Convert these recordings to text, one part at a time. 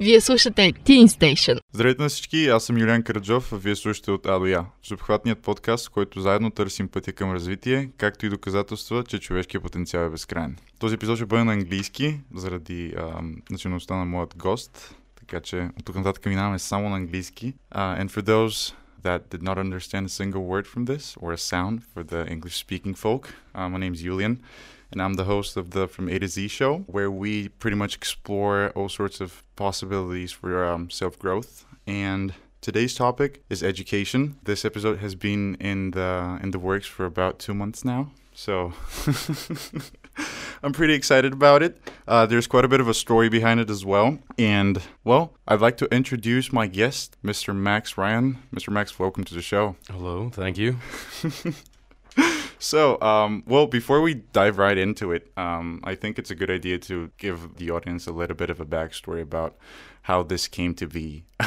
Вие слушате Teen Station. Здравейте на всички, аз съм Юлиан Караджов, а вие слушате от А до подкаст, който заедно търсим пътя към развитие, както и доказателства, че човешкият потенциал е безкрайен. Този епизод ще бъде на английски, заради а, националността на моят гост, така че от тук нататък минаваме само на английски. Uh, and for those that did not understand a single word from this, or a sound for the English-speaking folk, uh, my name's Julian. And I'm the host of the From A to Z show, where we pretty much explore all sorts of possibilities for um, self growth. And today's topic is education. This episode has been in the in the works for about two months now, so. I'm pretty excited about it. Uh, there's quite a bit of a story behind it as well. And, well, I'd like to introduce my guest, Mr. Max Ryan. Mr. Max, welcome to the show. Hello, thank you. So, um, well, before we dive right into it, um, I think it's a good idea to give the audience a little bit of a backstory about how this came to be.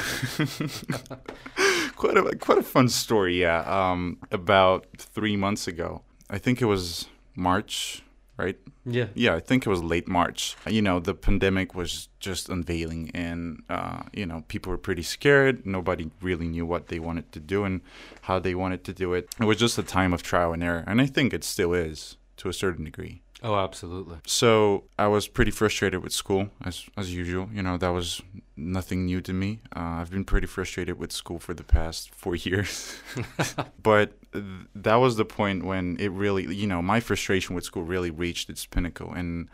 quite a quite a fun story, yeah. Um, about three months ago, I think it was March right? Yeah. Yeah, I think it was late March. You know, the pandemic was just unveiling, and, uh, you know, people were pretty scared. Nobody really knew what they wanted to do and how they wanted to do it. It was just a time of trial and error, and I think it still is to a certain degree. Oh, absolutely. So I was pretty frustrated with school, as as usual. You know, that was nothing new to me. Uh, I've been pretty frustrated with school for the past four years, but that was the point when it really, you know, my frustration with school really reached its pinnacle, and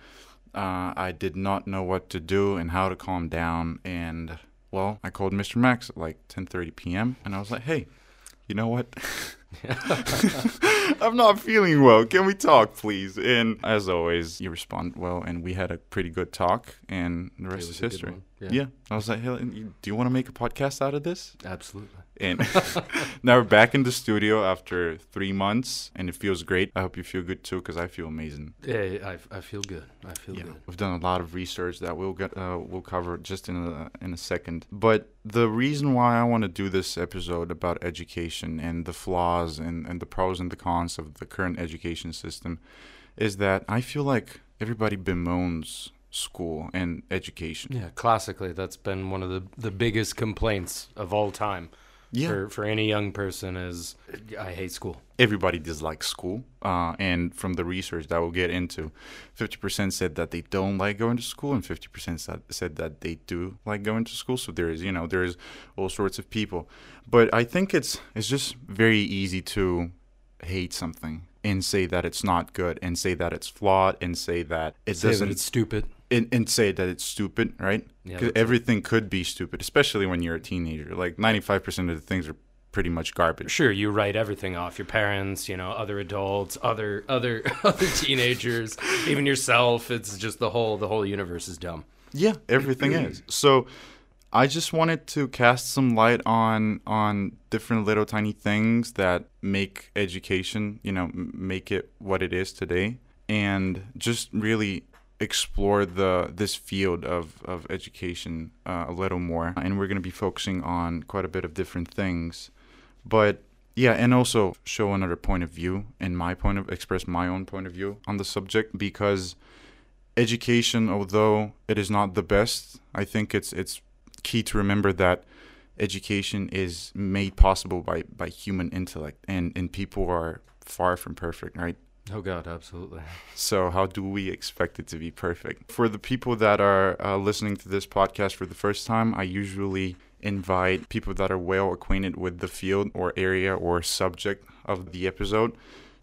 uh, I did not know what to do and how to calm down. And well, I called Mr. Max at like 10:30 p.m. and I was like, "Hey, you know what?" I'm not feeling well. Can we talk, please? And as always, you respond well, and we had a pretty good talk, and the rest is history. Yeah. yeah. I was like, hey, do you want to make a podcast out of this? Absolutely. And now we're back in the studio after three months, and it feels great. I hope you feel good too, because I feel amazing. Yeah, I, I feel good. I feel yeah. good. We've done a lot of research that we'll get uh, we'll cover just in a in a second. But the reason why I want to do this episode about education and the flaws and, and the pros and the cons of the current education system is that I feel like everybody bemoans school and education. Yeah, classically, that's been one of the, the biggest complaints of all time. Yeah. For, for any young person is I hate school. Everybody dislikes school, uh, and from the research that we'll get into, fifty percent said that they don't like going to school, and fifty percent said that they do like going to school. So there is, you know, there is all sorts of people, but I think it's it's just very easy to hate something and say that it's not good and say that it's flawed and say that it say doesn't that it's stupid and, and say that it's stupid, right? Yeah, everything could be stupid, especially when you're a teenager. Like 95% of the things are pretty much garbage. Sure, you write everything off your parents, you know, other adults, other other other teenagers, even yourself. It's just the whole the whole universe is dumb. Yeah, everything is. So I just wanted to cast some light on on different little tiny things that make education, you know, make it what it is today and just really explore the this field of, of education uh, a little more. And we're going to be focusing on quite a bit of different things. But yeah and also show another point of view and my point of express my own point of view on the subject because education although it is not the best i think it's it's key to remember that education is made possible by by human intellect. And and people are far from perfect right Oh God, absolutely. So how do we expect it to be perfect? For the people that are uh, listening to this podcast for the first time, I usually invite people that are well acquainted with the field or area or subject of the episode.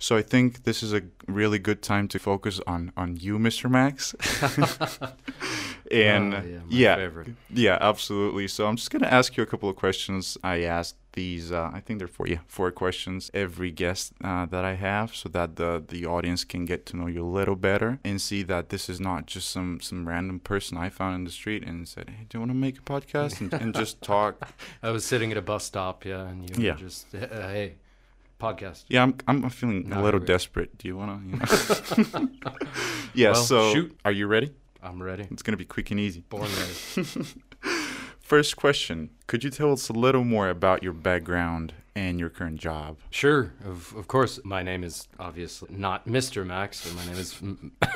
So I think this is a really good time to focus on on you, Mr. Max. and oh, yeah, yeah, yeah, absolutely. So I'm just gonna ask you a couple of questions. I asked these, uh, I think they're for you, four questions every guest uh, that I have, so that the the audience can get to know you a little better and see that this is not just some some random person I found in the street and said, "Hey, do you want to make a podcast and, and just talk?" I was sitting at a bus stop, yeah, and you yeah. just, hey podcast. Yeah, I'm I'm feeling a little desperate. Do you want to? You know? yeah. Well, so, shoot. are you ready? I'm ready. It's gonna be quick and easy. Born ready. First question: Could you tell us a little more about your background and your current job? Sure. Of of course. My name is obviously not Mr. Max. My name is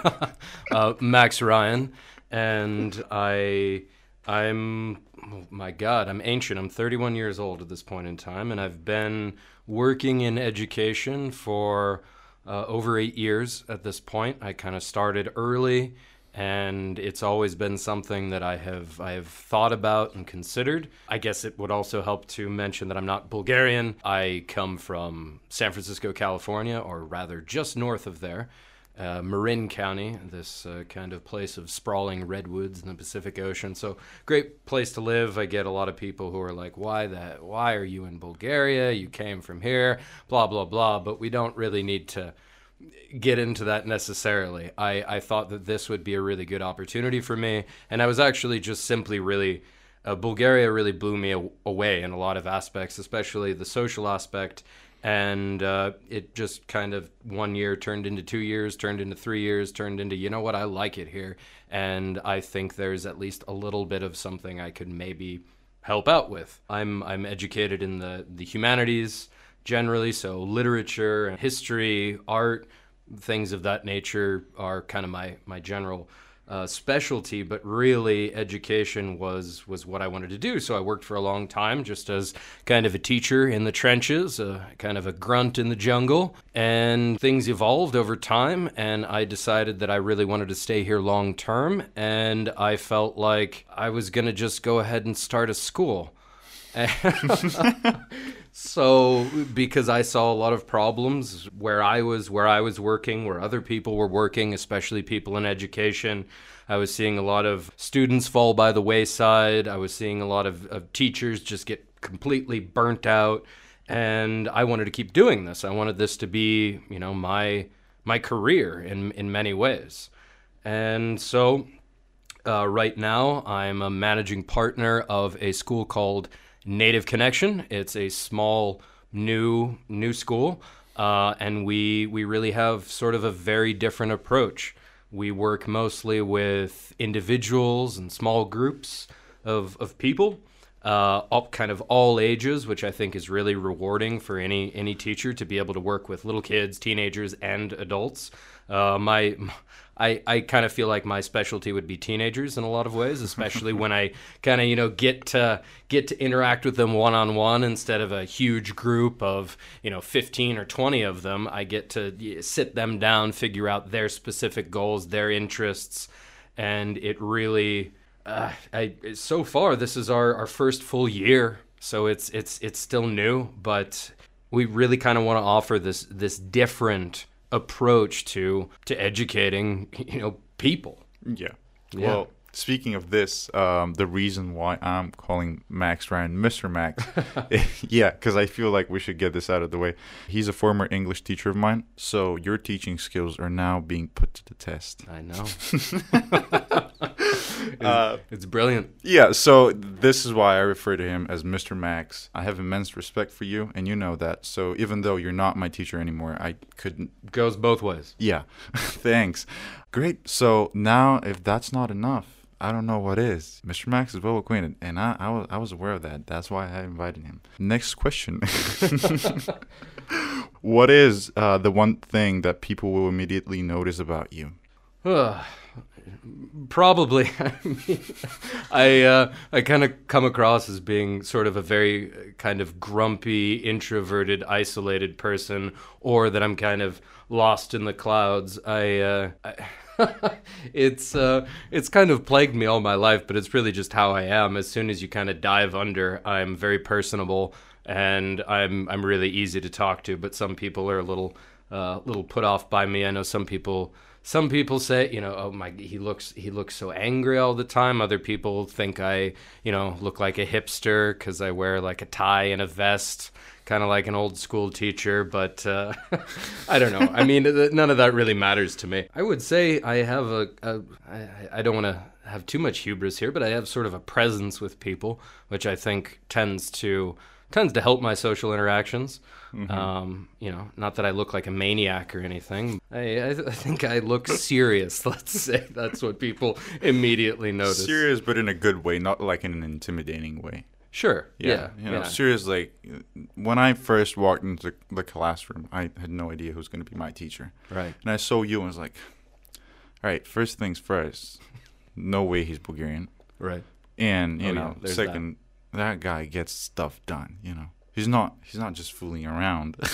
uh, Max Ryan, and I I'm, oh my God, I'm ancient. I'm 31 years old at this point in time, and I've been working in education for uh, over eight years at this point. I kind of started early, and it's always been something that I have I have thought about and considered. I guess it would also help to mention that I'm not Bulgarian. I come from San Francisco, California, or rather just north of there uh, Marin County, this uh, kind of place of sprawling redwoods in the Pacific Ocean. So great place to live. I get a lot of people who are like, "Why that? Why are you in Bulgaria? You came from here." Blah blah blah. But we don't really need to get into that necessarily. I I thought that this would be a really good opportunity for me, and I was actually just simply really. Uh, Bulgaria really blew me away in a lot of aspects, especially the social aspect and uh, it just kind of one year turned into two years turned into three years turned into you know what i like it here. And i think there's at least a little bit of something i could maybe help out with. I'm i'm educated in the the humanities generally so literature history art things of that nature are kind of my my general uh, specialty, but really education was was what I wanted to do. So I worked for a long time just as kind of a teacher in the trenches, uh, kind of a grunt in the jungle, and things evolved over time. And I decided that I really wanted to stay here long term, and I felt like I was going to just go ahead and start a school. so because I saw a lot of problems where I was where I was working, where other people were working, especially people in education, I was seeing a lot of students fall by the wayside. I was seeing a lot of, of teachers just get completely burnt out. And I wanted to keep doing this. I wanted this to be, you know, my my career in in many ways. And so uh, right now, I'm a managing partner of a school called Native Connection. It's a small new new school, uh, and we we really have sort of a very different approach. We work mostly with individuals and small groups of of people, uh, all, kind of all ages, which I think is really rewarding for any any teacher to be able to work with little kids, teenagers, and adults. Uh, my I, I kind of feel like my specialty would be teenagers in a lot of ways, especially when I kind of you know get to get to interact with them one on one instead of a huge group of you know 15 or 20 of them. I get to sit them down, figure out their specific goals, their interests, and it really. Uh, I so far this is our, our first full year, so it's it's it's still new, but we really kind of want to offer this this different approach to to educating you know people. Yeah. yeah. Well, speaking of this, um, the reason why I'm calling Max Ryan Mr. Max, yeah, because I feel like we should get this out of the way. He's a former English teacher of mine, so your teaching skills are now being put to the test. I know. uh, it's brilliant. Yeah, so this is why I refer to him as Mr. Max. I have immense respect for you, and you know that. So even though you're not my teacher anymore, I couldn't. Goes both ways. Yeah, thanks. Great. So now, if that's not enough, I don't know what is. Mr. Max is well acquainted, and I, I, was, I was aware of that. That's why I invited him. Next question. what is uh, the one thing that people will immediately notice about you? Probably. I mean, I uh, I kind of come across as being sort of a very uh, kind of grumpy, introverted, isolated person, or that I'm kind of lost in the clouds. I. Uh, I it's uh, it's kind of plagued me all my life, but it's really just how I am. As soon as you kind of dive under, I'm very personable and I'm I'm really easy to talk to. But some people are a little uh, little put off by me. I know some people some people say, you know, oh my, he looks he looks so angry all the time. Other people think I, you know, look like a hipster because I wear like a tie and a vest, kind of like an old school teacher. But uh, I don't know. I mean, none of that really matters to me. I would say I have a. a I, I don't want to have too much hubris here, but I have sort of a presence with people, which I think tends to tends to help my social interactions. Mm-hmm. Um, you know, not that I look like a maniac or anything. I, I, I think I look serious. Let's say that's what people immediately notice. Serious, but in a good way, not like in an intimidating way. Sure. Yeah. yeah you know, yeah. serious. Like when I first walked into the classroom, I had no idea who was going to be my teacher. Right. And I saw you and was like, all right, first things first. No way he's Bulgarian. Right. and you Oh, know, that. second, that. Guy gets stuff done. You know, he's not he's not just fooling around.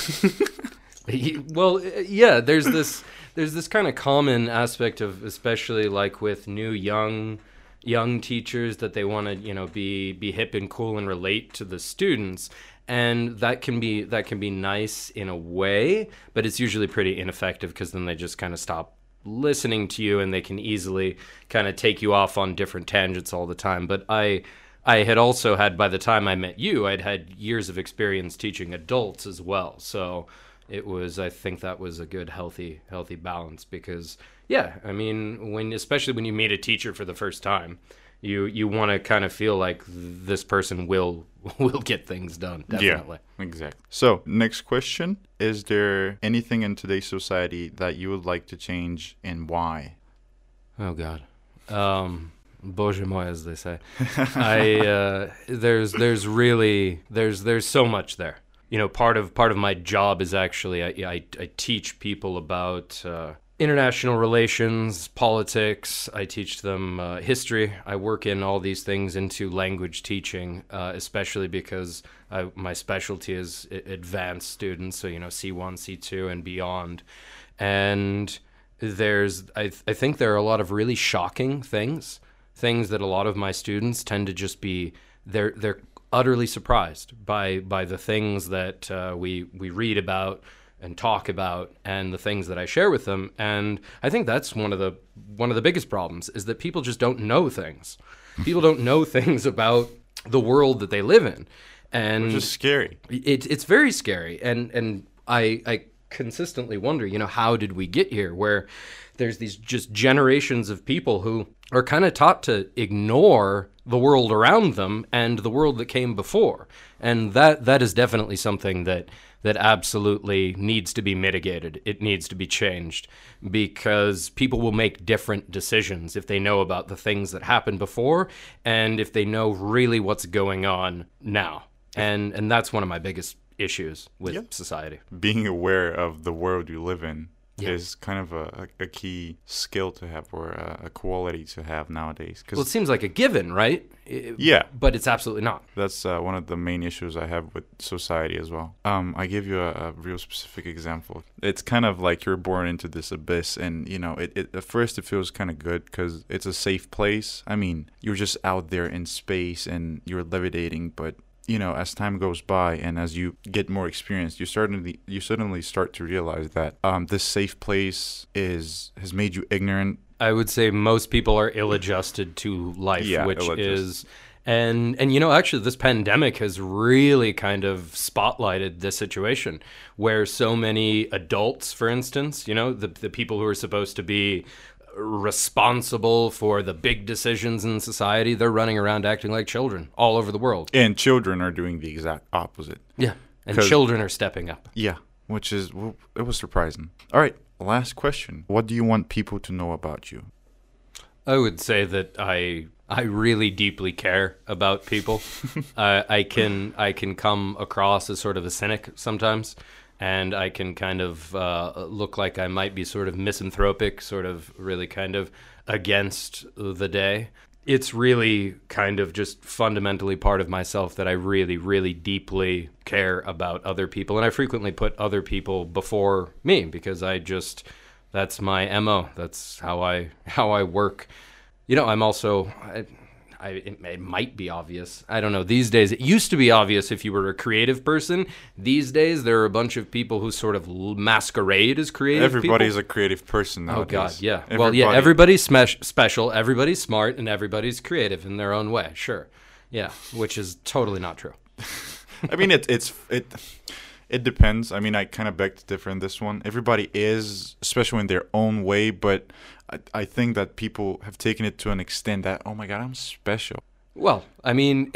He- well, uh, yeah. There's this there's this kind of common aspect of, especially like with new young young teachers, that they want to you know be be hip and cool and relate to the students, and that can be that can be nice in a way, but it's usually pretty ineffective because then they just kind of stop listening to you and they can easily kind of take you off on different tangents all the time. But I I had also had by the time I met you, I'd had years of experience teaching adults as well. So it was I think that was a good healthy healthy balance because yeah, I mean when especially when you meet a teacher for the first time, you you want to kind of feel like this person will will get things done definitely. Yeah, exactly. So, next question: Is there anything in today's society that you would like to change, and why? Oh God, um, Bože as they say. I uh, there's there's really there's there's so much there. You know, part of part of my job is actually I I, I teach people about uh, international relations, politics. I teach them uh, history. I work in all these things into language teaching, uh, especially because I, my specialty is advanced students, so you know C1, C2, and beyond, and. There's, I, th- I think there are a lot of really shocking things things that a lot of my students tend to just be they're they're utterly surprised by by the things that uh, we we read about and talk about and the things that I share with them. And I think that's one of the one of the biggest problems is that people just don't know things. People don't know things about the world that they live in. And Which is scary. it, it's very scary. And and I I consistently wonder you know how did we get here? Where there's these just generations of people who are kind of taught to ignore the world around them and the world that came before and that that is definitely something that that absolutely needs to be mitigated it needs to be changed because people will make different decisions if they know about the things that happened before and if they know really what's going on now and and that's one of my biggest issues with Yep. society. Being aware of the world you live in Yeah. is kind of a, a, key skill to have or a, a quality to have nowadays. Because Well, it seems like a given, right? I- Yeah. but it's absolutely not. That's uh, one of the main issues I have with society as well. Um, I give you a, a real specific example. It's kind of like you're born into this abyss, and you know, it, it at first it feels kind of good because it's a safe place. I mean, you're just out there in space and you're levitating, but you know, as time goes by and as you get more experience, you suddenly you suddenly start to realize that um, this safe place is has made you ignorant. I would say most people are ill-adjusted to life, Yeah, which is and and you know actually this pandemic has really kind of spotlighted this situation where so many adults for instance you know the the people who are supposed to be responsible for the big decisions in society they're running around acting like children all over the world And children are doing the exact opposite. yeah And children are stepping up Yeah, which is well, it was surprising. All right, last question. What do you want people to know about you? I would say that I I really deeply care about people. uh, I can I can come across as sort of a cynic sometimes, and I can kind of uh, look like I might be sort of misanthropic, sort of really kind of against the day. It's really kind of just fundamentally part of myself that I really, really deeply care about other people, and I frequently put other people before me because I just that's my mo. That's how I how I work. You know, I'm also I, I it, it might be obvious. I don't know. These days, it used to be obvious if you were a creative person. These days, there are a bunch of people who sort of masquerade as creative. Everybody's people. a creative person nowadays. Oh. God, yeah. Well, yeah. Everybody's smash- special. Everybody's smart, and everybody's creative in their own way. Sure, yeah. Which is totally not true. I mean, it, it's it. It depends. I mean, I kind of beg to differ in this one. Everybody is, especially in their own way, but I, I think that people have taken it to an extent that, oh my God, I'm special. Well, I mean,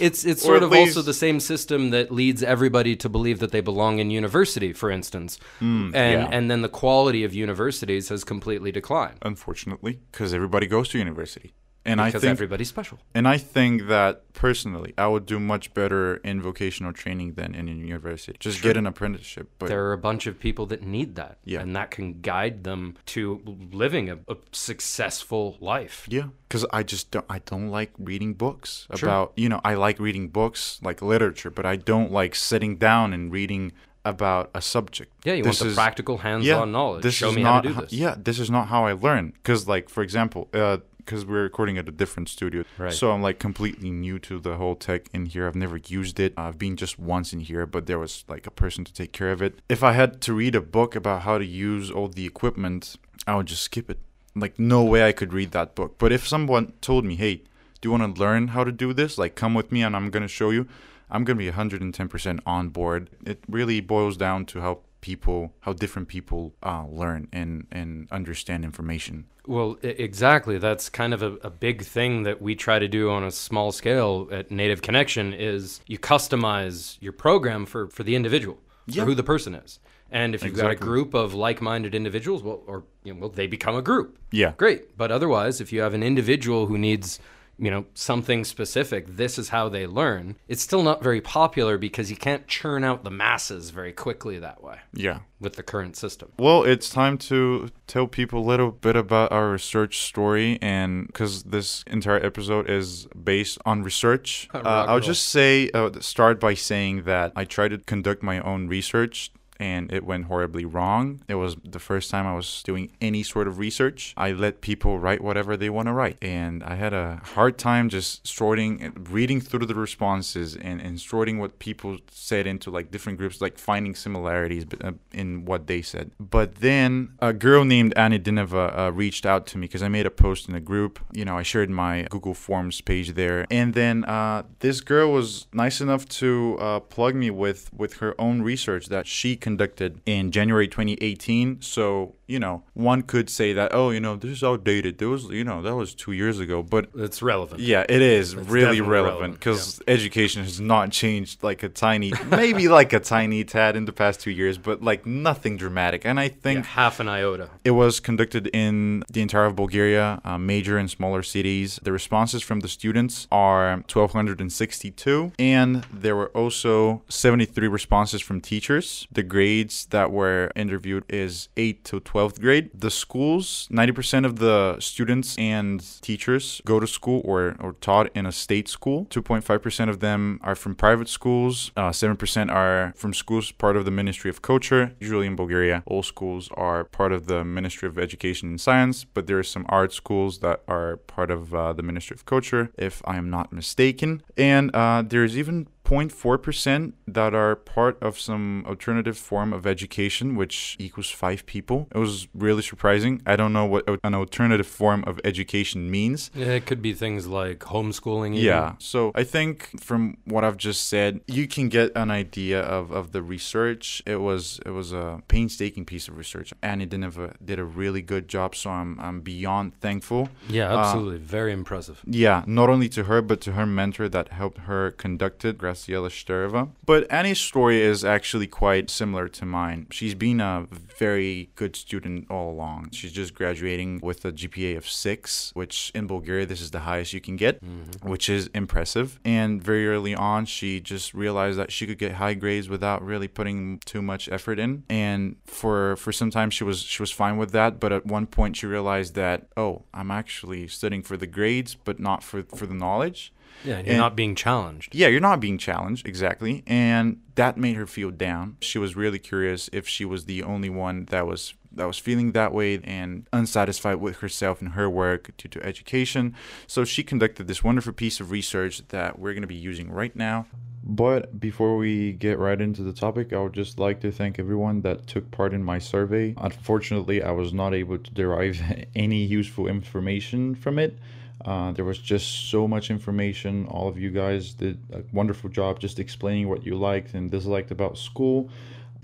it's it's sort of also the same system that leads everybody to believe that they belong in university, for instance, and Hmm, yeah. and then the quality of universities has completely declined. Unfortunately, because everybody goes to university. And I think everybody's special. and I think that personally, I would do much better in vocational training than in a university. Just Sure. get an apprenticeship. But there are a bunch of people that need that. Yeah. And that can guide them to living a, a successful life. Yeah, because I just don't. I don't like reading books Sure. about. You know, I like reading books like literature, but I don't like sitting down and reading about a subject. Yeah, you This want the is- practical hands-on knowledge. This Show is me not how to do this. Yeah, this is not how I learn. Because, like, for example, uh, because we're recording at a different studio, Right. so I'm like completely new to the whole tech in here. I've never used it. I've been just once in here, but there was like a person to take care of it. If I had to read a book about how to use all the equipment, I would just skip it. Like, no way I could read that book. But if someone told me, hey, do you want to learn how to do this? Like, come with me and I'm going to show you. I'm going to be 110% on board. It really boils down to how people, how different people uh, learn and, and understand information. Well, exactly. That's kind of a, a big thing that we try to do on a small scale at Native Connection is you customize your program for, for the individual, Yeah. for who the person is. And if you've got a group of like-minded individuals, well, or you know, well, they become a group. Yeah. Great. But otherwise, if you have an individual who needs, you know, something specific, this is how they learn. It's still not very popular because you can't churn out the masses very quickly that way Yeah. with the current system. Well, it's time to tell people a little bit about our research story, and because this entire episode is based on research, uh, I'll just say uh, start by saying that I tried to conduct my own research. And it went horribly wrong. It was the first time I was doing any sort of research. I let people write whatever they want to write. And I had a hard time just sorting, reading through the responses and, and sorting what people said into like different groups, like finding similarities uh, in what they said. But then a girl named Annie Dineva uh, reached out to me because I made a post in a group. You know, I shared my Google Forms page there. And then uh, this girl was nice enough to uh, plug me with, with her own research that she conducted in January 2018. So, you know, one could say that, oh, you know, this is outdated. There was, you know, that was two years ago. But It's relevant. yeah, it is really relevant because education has not changed like a tiny, maybe like a tiny tad in the past two years, but like nothing dramatic. And I think Yeah, half an iota. it was conducted in the entire of Bulgaria, uh, major and smaller cities. The responses from the students are 1,262, and there were also 73 responses from teachers. The grades that were interviewed is 8 to 12th grade. The schools, 90% of the students and teachers go to school or, or taught in a state school. 2.5% of them are from private schools. Uh, 7% are from schools part of the Ministry of Culture. Usually in Bulgaria, all schools are part of the Ministry of Education and Science, but there are some art schools that are part of uh, the Ministry of Culture, if I am not mistaken. And uh, there's even 0.4% that are part of some alternative form of education, which equals five people. It was really surprising. I don't know what an alternative form of education means. Yeah, it could be things like homeschooling. even. Yeah. So I think from what I've just said, you can get an idea of, of the research. It was it was a painstaking piece of research. Annie Dineva did a really good job, so I'm I'm beyond thankful. Yeah, Uh, absolutely. Very impressive. Yeah, not only to her, but to her mentor that helped her conduct it, Graciela Sterva. But Annie's story is actually quite similar to mine. She's been a very good student all along. She's just graduating with a GPA of six, which in Bulgaria, this is the highest you can get, mm-hmm. which is impressive. And very early on, she just realized that she could get high grades without really putting too much effort in. And for for some time, she was she was fine with that. But at one point, she realized that oh, I'm actually studying for the grades, but not for for the knowledge. Yeah, and you're and- not being challenged. Yeah, you're not being challenged, exactly. And that made her feel down. She was really curious if she was the only one that was that was feeling that way and unsatisfied with herself and her work due to education. So she conducted this wonderful piece of research that we're going to be using right now. But before we get right into the topic, I would just like to thank everyone that took part in my survey. Unfortunately, I was not able to derive any useful information from it. Uh, there was just so much information. All of you guys did a wonderful job just explaining what you liked and disliked about school.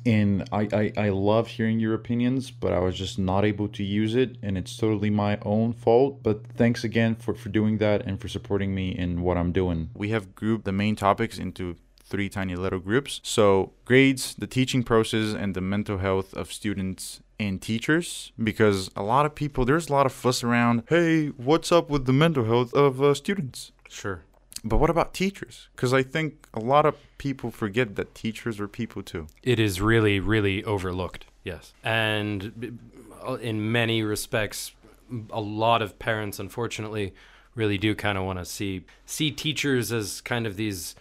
And I, I, I love hearing your opinions, but I was just not able to use it. And it's totally my own fault. But thanks again for, for doing that and for supporting me in what I'm doing. We have grouped the main topics into three tiny little groups. So, grades, the teaching process, and the mental health of students in teachers because a lot of people there's a lot of fuss around hey what's up with the mental health of uh, students Sure. but what about teachers because i think a lot of people forget that teachers are people too It is really, really overlooked. Yes. And in many respects, a lot of parents, unfortunately, really do kind of want to see see teachers as kind of these uh,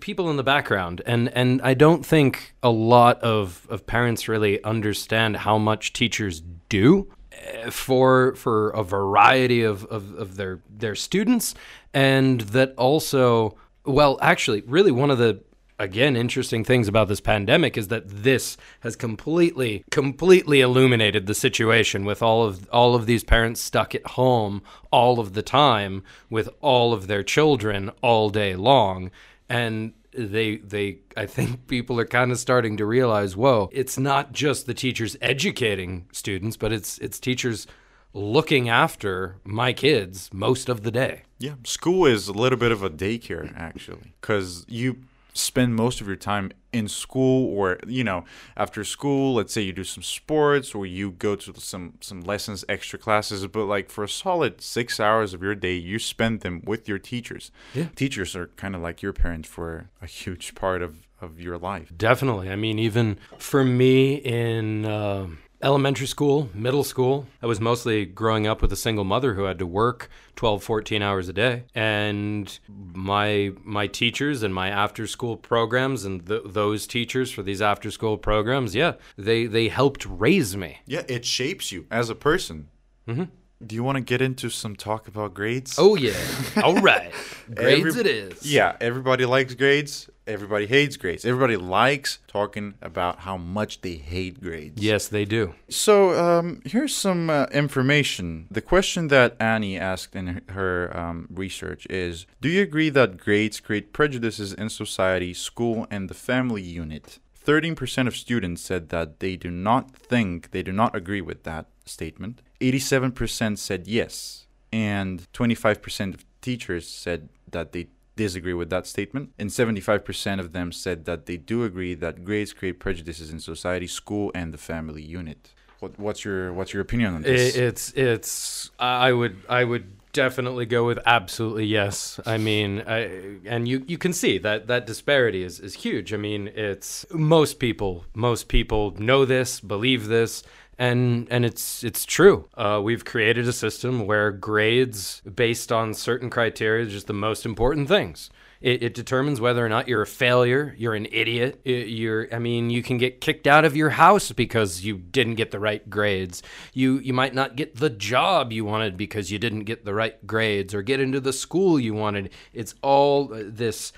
people in the background and and I don't think a lot of of parents really understand how much teachers do uh, for for a variety of, of, of their their students and that also well actually really one of the again interesting things about this pandemic is that this has completely completely illuminated the situation with all of all of these parents stuck at home all of the time with all of their children all day long and they they I think people are kind of starting to realize whoa it's not just the teachers educating students but it's it's teachers looking after my kids most of the day. Yeah, school is a little bit of a daycare actually, because you spend most of your time in school, or you know, after school. Let's say you do some sports, or you go to some some lessons, extra classes. But like for a solid six hours of your day, you spend them with your teachers. Yeah. teachers are kind of like your parents for a huge part of of your life. Definitely. I mean, even for me in uh, elementary school, middle school, I was mostly growing up with a single mother who had to work 12, 14 hours a day. And my my teachers and my after school programs and th- those teachers for these after school programs, yeah, they, they helped raise me. Yeah, it shapes you as a person. Mhm. Do you want to get into some talk about grades? Oh, yeah. All right. Grades Every- it is. Yeah, everybody likes grades. Everybody hates grades. Everybody likes talking about how much they hate grades. Yes, they do. So um, here's some uh, information. The question that Annie asked in her- um, research is Do you agree that grades create prejudices in society, school, and the family unit? 13% of students said that they do not think, they do not agree with that statement. 87% said yes. And 25% of teachers said that they disagree with that statement. And 75% of them said that they do agree that grades create prejudices in society, school, and the family unit. What, what's your what's your opinion on this? It's it's I would I would definitely go with absolutely yes. I mean, I, and you you can see that that disparity is is huge. I mean, it's most people most people know this, believe this. And and it's it's true. Uh, we've created a system where grades, based on certain criteria, is just the most important things. It, it determines whether or not you're a failure, you're an idiot. You're, I mean, you can get kicked out of your house because you didn't get the right grades. You you might not get the job you wanted because you didn't get the right grades, or get into the school you wanted. It's all uh, this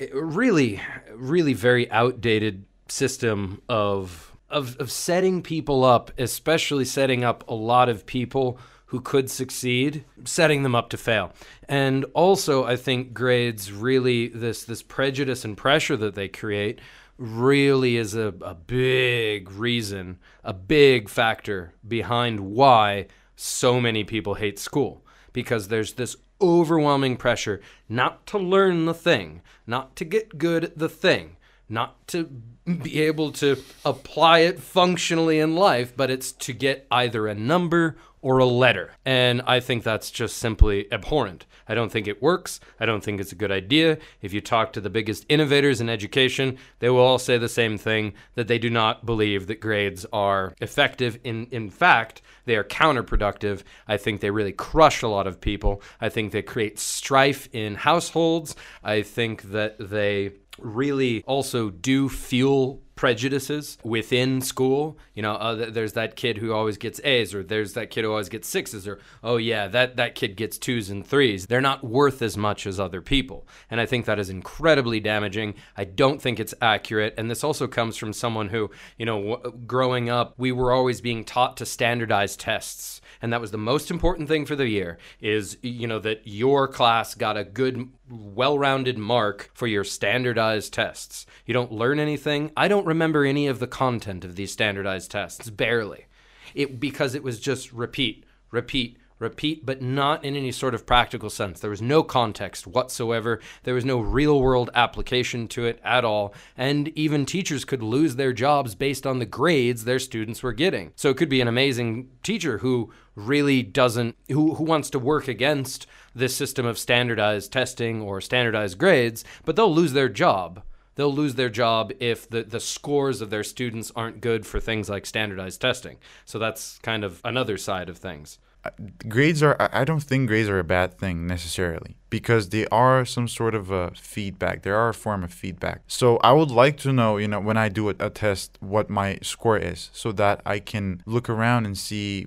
uh, really, really very outdated system of of of setting people up, especially setting up a lot of people who could succeed, setting them up to fail. And also I think grades really this this prejudice and pressure that they create really is a, a big reason, a big factor behind why so many people hate school. Because there's this overwhelming pressure not to learn the thing, not to get good at the thing, not to be able to apply it functionally in life, but it's to get either a number or a letter. And I think that's just simply abhorrent. I don't think it works. I don't think it's a good idea. If you talk to the biggest innovators in education, they will all say the same thing that they do not believe that grades are effective. In, in fact, they are counterproductive. I think they really crush a lot of people. I think they create strife in households. I think that they really also do fuel prejudices within school. You know, uh, there's that kid who always gets A's, or there's that kid who always gets sixes, or oh yeah, that that kid gets twos and threes. They're not worth as much as other people, and I think that is incredibly damaging. I don't think it's accurate, and this also comes from someone who, you know, w- growing up, we were always being taught to standardize tests and that was the most important thing for the year is you know that your class got a good well-rounded mark for your standardized tests. You don't learn anything. I don't remember any of the content of these standardized tests barely. It because it was just repeat repeat repeat, but not in any sort of practical sense. There was no context whatsoever. There was no real world application to it at all. And even teachers could lose their jobs based on the grades their students were getting. So it could be an amazing teacher who really doesn't, who, who wants to work against this system of standardized testing or standardized grades, but they'll lose their job they'll lose their job if the, the scores of their students aren't good for things like standardized testing. So that's kind of another side of things grades are i don't think grades are a bad thing necessarily because they are some sort of a feedback. They are a form of feedback. So i would like to know you know when i do a, a, test what my score is so that i can look around and see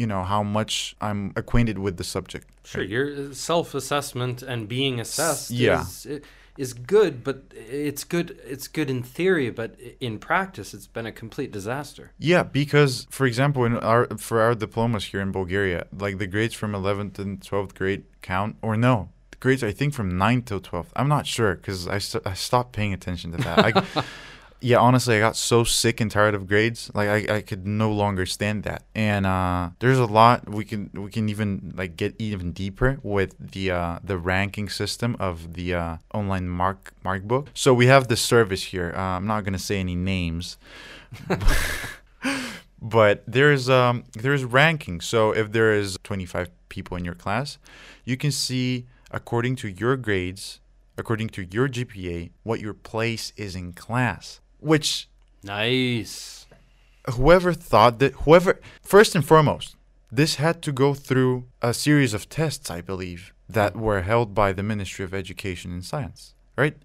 you know how much i'm acquainted with the subject. Sure your self-assessment and being assessed yeah. is, it, is good, but it's good. It's good in theory, but in practice, it's been a complete disaster. Yeah, because for example, in our for our diplomas here in Bulgaria, like the grades from 11th and 12th grade count, or no, the grades I think from 9th till 12th. I'm not sure because I, st- I stopped paying attention to that. I, yeah, honestly, I got so sick and tired of grades. Like I, I could no longer stand that. And uh, there's a lot we can we can even like get even deeper with the uh, the ranking system of the uh, online mark mark book. So we have the service here. Uh, I'm not gonna say any names. but there's um there's ranking. So if there is 25 people in your class, you can see according to your grades according to your GPA, what your place is in class which nice. Whoever thought that whoever first and foremost, this had to go through a series of tests, I believe, that were held by the Ministry of Education and Science, right?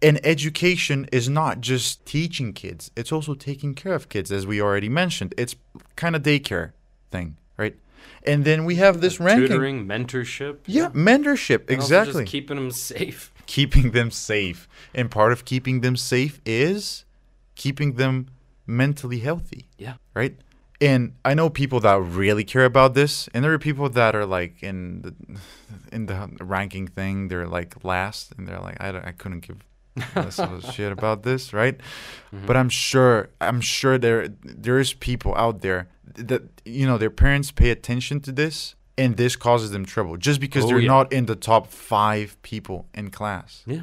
And education is not just teaching kids, it's also taking care of kids as we already mentioned. It's kind of daycare thing, right? And then we have this like ranking. Tutoring, mentorship. Yeah, yeah. mentorship, and exactly. keeping them safe. Keeping them safe. And part of keeping them safe is keeping them mentally healthy. Yeah. Right? And I know people that really care about this, and there are people that are like in the in the ranking thing, they're like last, and they're like, I, I couldn't give less of a shit about this, right? Mm-hmm. But I'm sure I'm sure there there is people out there that you know their parents pay attention to this, and this causes them trouble just because oh, they're yeah. not in the top five people in class. Yeah.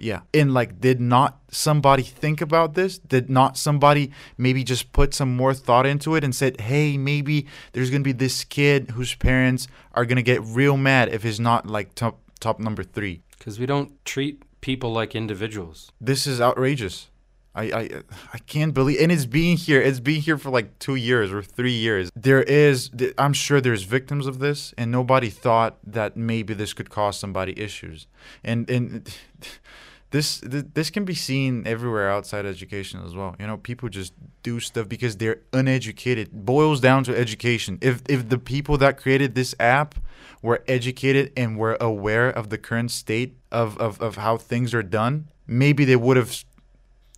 Yeah. And like, did not somebody think about this? Did not somebody maybe just put some more thought into it and said, hey, maybe there's going to be this kid whose parents are going to get real mad if he's not like top, top number three? Because we don't treat people like individuals. This is outrageous. I, I I can't believe and it's being here it's been here for like two years or three years there is i'm sure there's victims of this and nobody thought that maybe this could cause somebody issues and and this this can be seen everywhere outside education as well. You know, people just do stuff because they're uneducated. boils down to education. If if the people that created this app were educated and were aware of the current state of, of, of how things are done, maybe they would have,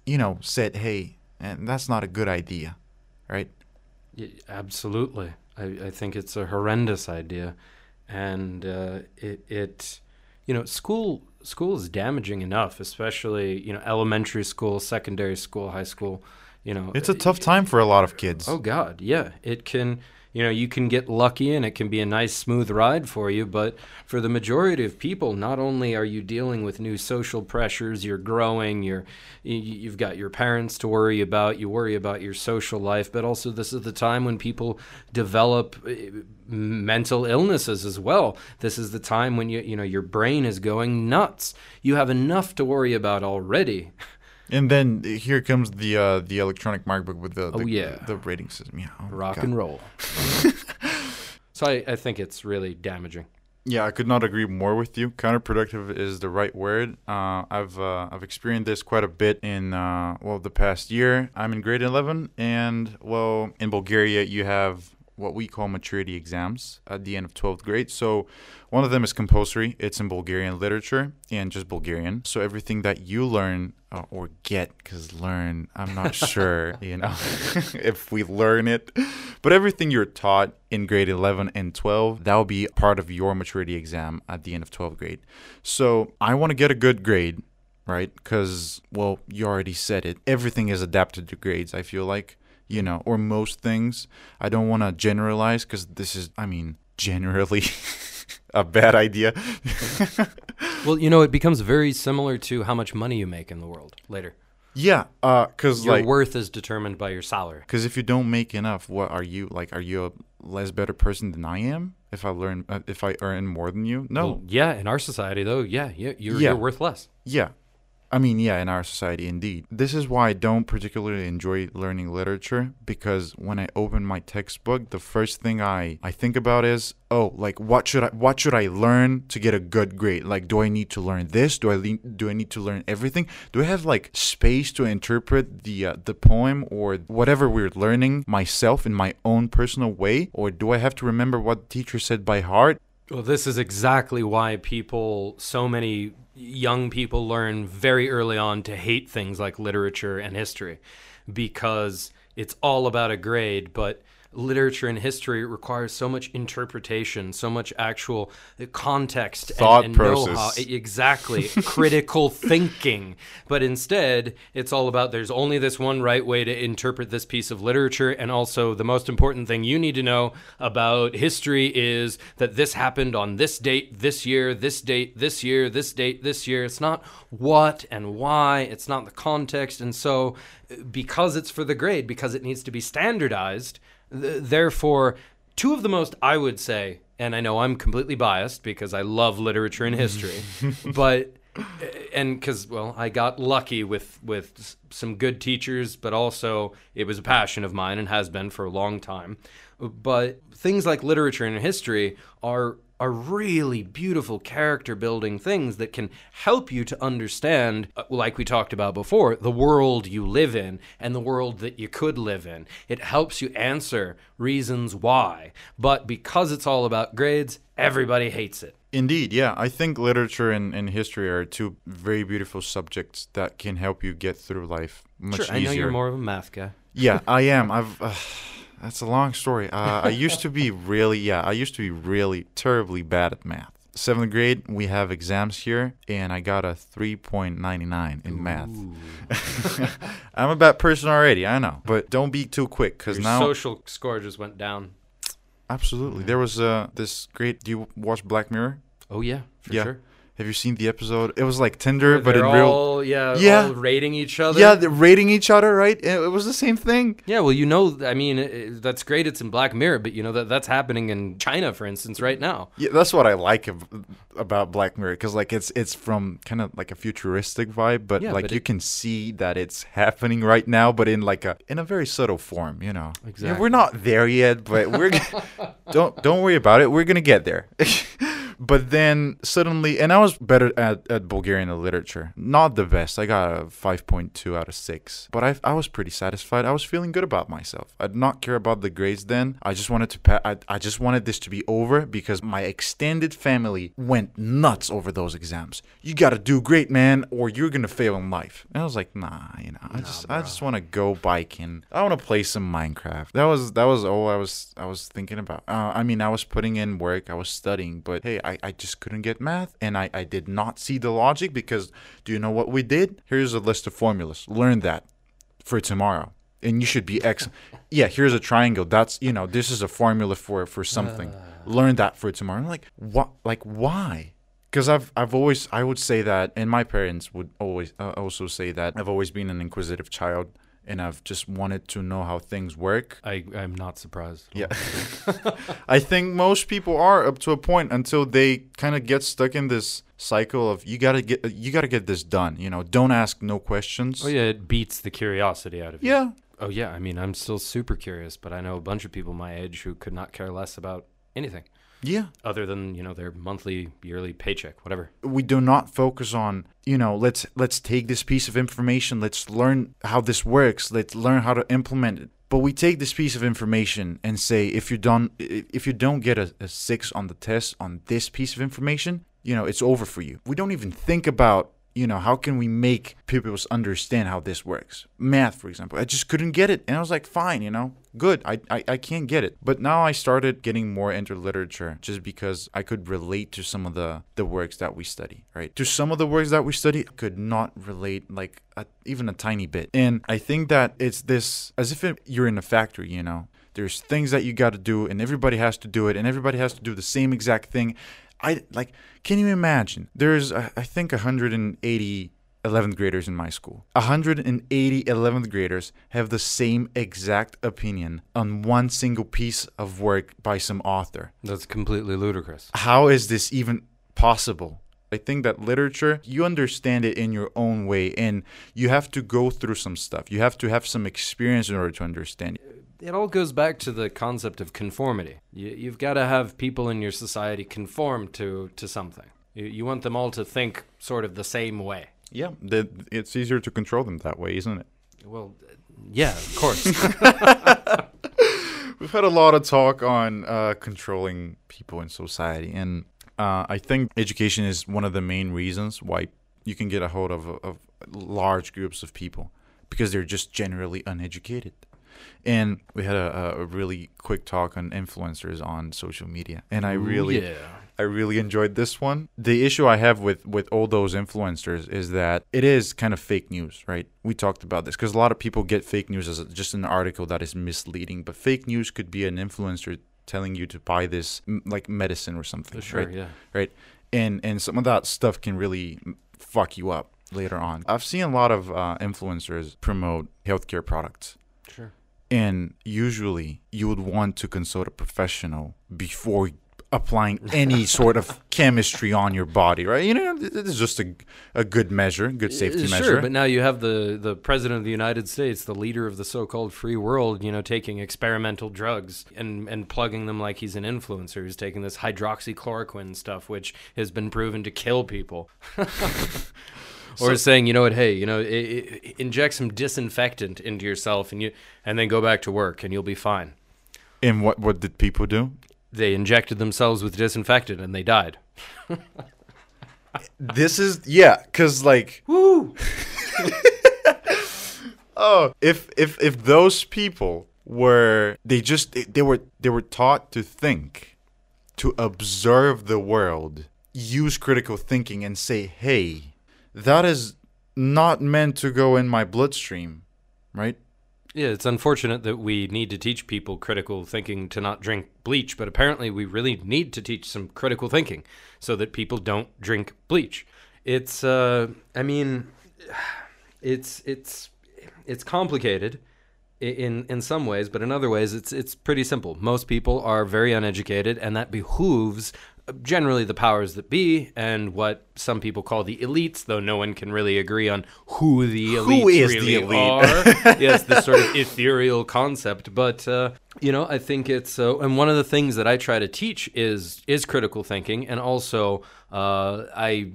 you know, said, "Hey, and that's not a good idea," right? Yeah, absolutely. I, I think it's a horrendous idea, and uh, it it you know school school is damaging enough, especially you know elementary school, secondary school, high school. You know, it's a tough time for a lot of kids. Oh God, yeah, it can you know, you can get lucky and it can be a nice smooth ride for you, but for the majority of people, not only are you dealing with new social pressures, you're growing, you're you've got your parents to worry about, you worry about your social life, but also this is the time when people develop eh, mental illnesses as well. This is the time when you you know your brain is going nuts. You have enough to worry about already. And then here comes the uh, the electronic mark book with the, the oh yeah the, the rating system. Yeah, oh rock and roll. so I, I think it's really damaging. Yeah, I could not agree more with you. Counterproductive is the right word. Uh, I've uh, I've experienced this quite a bit in uh, well the past year. I'm in grade 11, and well in Bulgaria you have what we call maturity exams at the end of 12th grade. So one of them is compulsory. It's in Bulgarian literature and just Bulgarian. So everything that you learn uh, or get, because learn, I'm not sure, you know, if we learn it. But everything you're taught in grade 11 and 12, that will be part of your maturity exam at the end of 12th grade. So I want to get a good grade right? Because, well, you already said it. Everything is adapted to grades, I feel like you know, or most things. I don't want to generalize because this is, I mean, generally a bad idea. Well, you know, it becomes very similar to how much money you make in the world later. yeah, uh, cause Your like, worth is determined by your salary. cause if you don't make enough, what are you like? Are you a less better person than I am? If I learn, uh, if I earn more than you? No. Well, yeah, in our society, though, yeah, you, you're, Yeah. you're worth less. Yeah. I mean, yeah, in our society, indeed. This is why I don't particularly enjoy learning literature because when I open my textbook, the first thing I, I think about is, oh, like what should I what should I learn to get a good grade? Like, do I need to learn this? Do I le- do I need to learn everything? Do I have like space to interpret the uh, the poem or whatever we're learning myself in my own personal way, or do I have to remember what the teacher said by heart? Well, this is exactly why people, so many young people, learn very early on to hate things like literature and history because it's all about a grade. But literature and history requires so much interpretation, so much actual context, Thought and, process. know-how. E- Exactly, critical thinking. But instead, it's all about there's only this one right way to interpret this piece of literature. And also, the most important thing you need to know about history is that this happened on this date, this year, this date, this year, this date, this year. It's not what and why, it's not the context. And so, because it's for the grade, because it needs to be standardized, therefore, two of the most, I would say, and I know I'm completely biased because I love literature and history, but eh, and because well i got lucky with with some good teachers but also it was a passion of mine and has been for a long time. But things like literature and history are are really beautiful character building things that can help you to understand uh, like we talked about before the world you live in and the world that you could live in it helps you answer reasons why but because it's all about grades everybody hates it Indeed, yeah. I think literature and, and history are two very beautiful subjects that can help you get through life much sure easier. i know you're more of a math guy Yeah, I am. I've. Uh, that's a long story. Uh, I used to be really, yeah, I used to be really terribly bad at math. Seventh grade, we have exams here, and I got a 3.99 in math. I'm a bad person already, I know. But don't be too quick, because now. social score just went down. absolutely. There was uh, this great. Do you watch Black Mirror? Oh yeah, for Yeah. sure. Have you seen the episode? It was like Tinder, but in real. all, yeah, Yeah. all rating each other. Yeah, they're rating each other, right? It, was the same thing. yeah. Well, you know, I mean, it, that's great. It's in Black Mirror, but you know that that's happening in China, for instance, right now. Yeah, that's what I like ab- about Black Mirror because like it's it's from kind of like a futuristic vibe, but Yeah, like but you it- can see that it's happening right now, but in like a in a very subtle form, you know. Exactly. we're not there yet, but we're don't don't worry about it. We're gonna get there. but then suddenly, and I was better at, at Bulgarian literature. Not the best. I got a 5.2 out of 6. But I, I was pretty satisfied. I was feeling good about myself. I did not care about the grades then. I just wanted to pa- I, I just wanted this to be over because my extended family went nuts over those exams. You got to do great, man, or you're going to fail in life. And I was like, nah, you know. I just I just want to go biking. I want to play some Minecraft. That was that was all I was I was thinking about. Uh, I mean, I was putting in work, I was studying, but hey, I, I just couldn't get math, and I, I did not see the logic because do you know what we did? Here's a list of formulas. Learn that for tomorrow. And you should be X. yeah, here's a triangle. That's you know, this is a formula for for something. Learn that for tomorrow. I'm like, what? Like, why? Because I've I've always I would say that, and my parents would always uh, also say that I've always been an inquisitive child, and I've just wanted to know how things work. I I'm not surprised. Yeah. I think most people are up to a point until they kind of get stuck in this cycle of you got to get you got to get this done, you know, don't ask no questions. Oh yeah, it beats the curiosity out of you. Yeah. Oh yeah, I mean, I'm still super curious, but I know a bunch of people my age who could not care less about anything Yeah. other than you know their monthly, yearly paycheck, whatever. we do not focus on you know let's let's take this piece of information let's learn how this works let's learn how to implement it but we take this piece of information and say if you don't if you don't get a, a six on the test on this piece of information you know it's over for you we don't even think about you know how can we make people understand how this works? Math for example i just couldn't get it. And i was like fine you know good. I, I i can't get it. But now i started getting more into literature just because i could relate to some of the the works that we study right? To some of the works that we study I could not relate like a, even a tiny bit. And i think that it's this as if it, you're in a factory you know? There's things that you got to do and everybody has to do it and everybody has to do the same exact thing. I like can you imagine there's i think 180 11th graders in my school 180 11th graders have the same exact opinion on one single piece of work by some author That's completely ludicrous. how is this even possible? I think that literature, you understand it in your own way, and you have to go through some stuff. You have to have some experience in order to understand it. It all goes back to the concept of conformity. You, you've got to have people in your society conform to, to something. You, you want them all to think sort of the same way. Yeah, that it's easier to control them that way, isn't it? Well, yeah, of course. We've had a lot of talk on uh, controlling people in society, and uh, I think education is one of the main reasons why you can get a hold of, of large groups of people because they're just generally uneducated. And we had a, a really quick talk on influencers on social media, and I really, yeah. I really enjoyed this one. The issue I have with with all those influencers is that it is kind of fake news, right? We talked about this because a lot of people get fake news as a, just an article that is misleading, but fake news could be an influencer telling you to buy this like medicine or something, Sure, right? yeah. right? And and some of that stuff can really fuck you up later on. I've seen a lot of uh, influencers promote healthcare products, Sure. and usually you would want to consult a professional before applying any sort of chemistry on your body, right? You know, this is just a, a good measure, good safety Uh, measure. Sure, but now you have the, the president of the United States, the leader of the so-called free world, you know, taking experimental drugs and, and plugging them like he's an influencer. He's taking this hydroxychloroquine stuff, which has been proven to kill people. or saying, you know what, hey, you know, i i inject some disinfectant into yourself and you and then go back to work and you'll be fine. and what what did people do? They injected themselves with disinfectant and they died. This is yeah, cause like Woo! oh, if if if those people were they just they, they were they were taught to think, to observe the world, use critical thinking, and say, hey, that is not meant to go in my bloodstream, right? Yeah, it's unfortunate that we need to teach people critical thinking to not drink bleach, but apparently we really need to teach some critical thinking so that people don't drink bleach. It's uh I mean it's it's it's complicated in in some ways, but in other ways it's it's pretty simple. Most people are very uneducated and that behooves generally the powers that be and what some people call the elites, though no one can really agree on who the elites Who is the really elite? are. yes, this sort of ethereal concept. But uh, you know, I think it's uh, and one of the things that I try to teach is is critical thinking, and also uh, I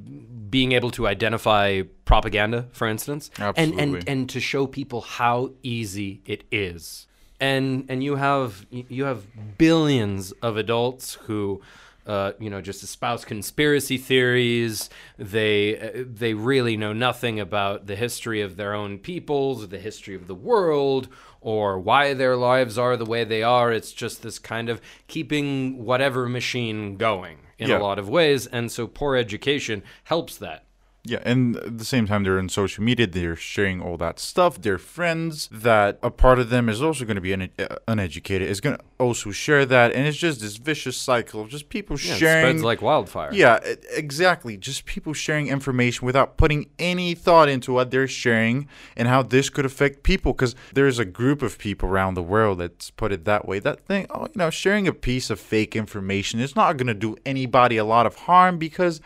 being able to identify propaganda, for instance, and and and to show people how easy it is. And and you have you have billions of adults who uh, you know, just espouse conspiracy theories. They uh, they really know nothing about the history of their own peoples, the history of the world, or why their lives are the way they are. It's just this kind of keeping whatever machine going in Yeah. a lot of ways, and so poor education helps that. Yeah, and at the same time, they're on social media. They're sharing all that stuff. Their friends, that a part of them is also going to be un- uh, uneducated, is going to also share that, and it's just this vicious cycle of just people Yeah, it sharing. spreads like wildfire. yeah, exactly. Just people sharing information without putting any thought into what they're sharing and how this could affect people. Because there's a group of people around the world that's put it that way. That thing, oh, you know, sharing a piece of fake information is not going to do anybody a lot of harm because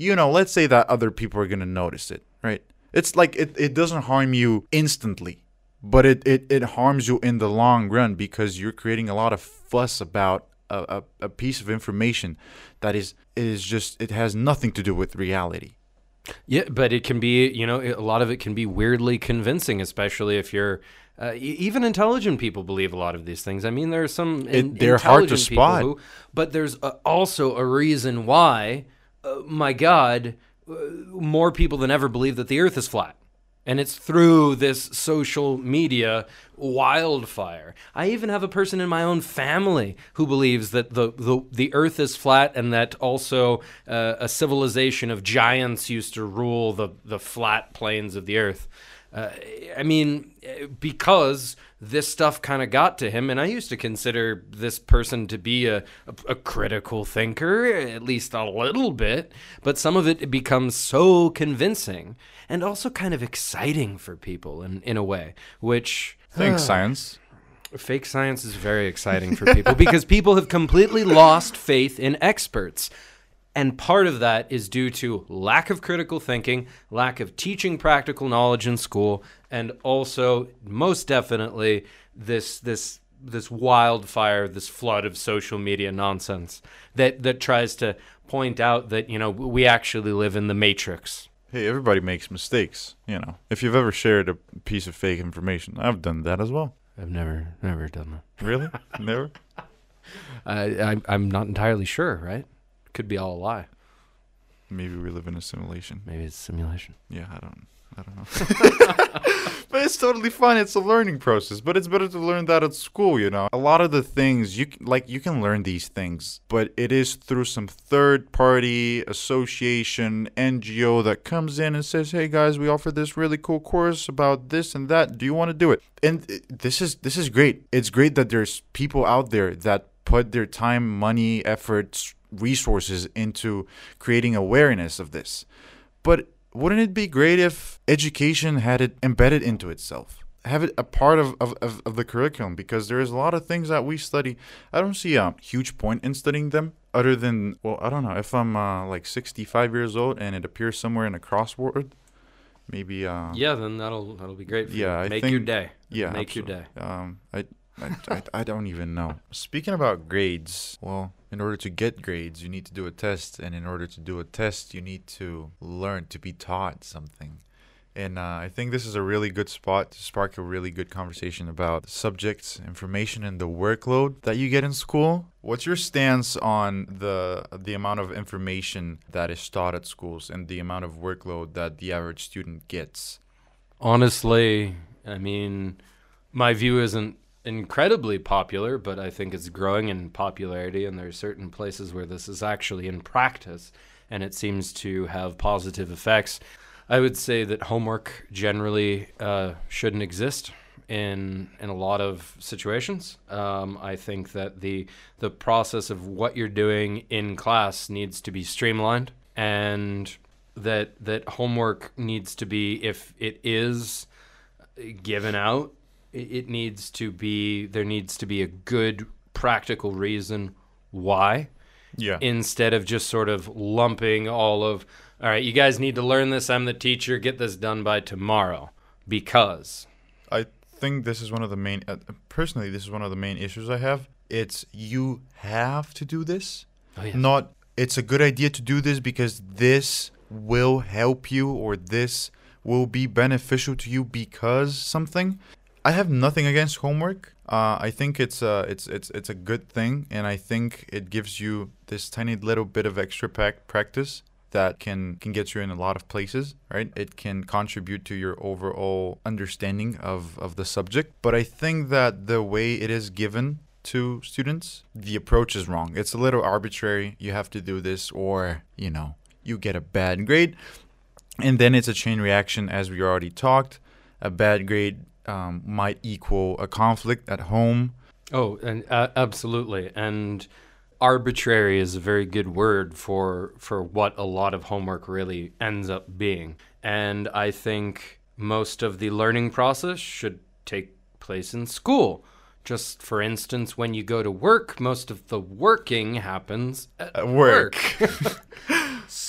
you know, let's say that other people are going to notice it, right? It's like it, it doesn't harm you instantly, but it, it, it harms you in the long run because you're creating a lot of fuss about a, a, a piece of information that is is just it has nothing to do with reality. Yeah, but it can be, you know, a lot of it can be weirdly convincing, especially if you're. Uh, even intelligent people believe a lot of these things. I mean, there are some. in- they're hard to spot. Who, but there's uh, also a reason why, uh, my God, uh, more people than ever believe that the Earth is flat. And it's through this social media wildfire. I even have a person in my own family who believes that the, the, the earth is flat and that also uh, a civilization of giants used to rule the, the flat plains of the earth. Uh, I mean, because this stuff kind of got to him, and I used to consider this person to be a, a, a critical thinker, at least a little bit, but some of it becomes so convincing and also kind of exciting for people in, in a way, which. Thanks, science. Fake science is very exciting for people because people have completely lost faith in experts. And part of that is due to lack of critical thinking, lack of teaching practical knowledge in school, and also most definitely this this this wildfire, this flood of social media nonsense that that tries to point out that, you know, we actually live in the matrix. Hey, everybody makes mistakes, you know. If you've ever shared a piece of fake information, I've done that as well. I've never never done that. Really? Never? I, I I'm not entirely sure, right? Could be all a lie. Maybe we live in a simulation. Maybe it's simulation. Yeah, I don't I don't know. but it's totally fine. It's a learning process, but it's better to learn that at school, you know. A lot of the things you like you can learn these things, but it is through some third party association NGO that comes in and says, "Hey guys, we offer this really cool course about this and that. Do you want to do it?" And this is this is great. It's great that there's people out there that put their time, money, efforts, resources into creating awareness of this. But wouldn't it be great if education had it embedded into itself? Have it a part of, of, of, the curriculum because there's a lot of things that we study. I don't see a huge point in studying them other than, well, I don't know, if I'm uh, like 65 years old and it appears somewhere in a crossword, maybe. Uh, Yeah, then that'll that'll be great. For Yeah, you. make your day. yeah, make your day. Um, I, I, I, I don't even know. Speaking about grades, well, in order to get grades, you need to do a test, and in order to do a test, you need to learn to be taught something. And uh, I think this is a really good spot to spark a really good conversation about subjects, information, and the workload that you get in school. What's your stance on the the amount of information that is taught at schools and the amount of workload that the average student gets? Honestly, I mean, my view isn't incredibly popular, but I think it's growing in popularity, and there are certain places where this is actually in practice, and it seems to have positive effects. I would say that homework generally uh, shouldn't exist in in a lot of situations. Um, I think that the the process of what you're doing in class needs to be streamlined, and that that homework needs to be if it is given out it needs to be there needs to be a good practical reason why Yeah. instead of just sort of lumping all of all right you guys need to learn this i'm the teacher get this done by tomorrow because I think this is one of the main. Uh, personally, this is one of the main issues I have. It's you have to do this, oh, yes. not it's a good idea to do this because this will help you or this will be beneficial to you because something. I have nothing against homework. Uh, I think it's a it's it's it's a good thing, and I think it gives you this tiny little bit of extra practice that can can get you in a lot of places right? It can contribute to your overall understanding of of the subject. But i think that the way it is given to students the approach is wrong. It's a little arbitrary. You have to do this or you know you get a bad grade. And then it's a chain reaction as we already talked. A bad grade um, might equal a conflict at home Oh, and uh, absolutely. And arbitrary is a very good word for for what a lot of homework really ends up being. And I think most of the learning process should take place in school. Just for instance, when you go to work, most of the working happens at At work.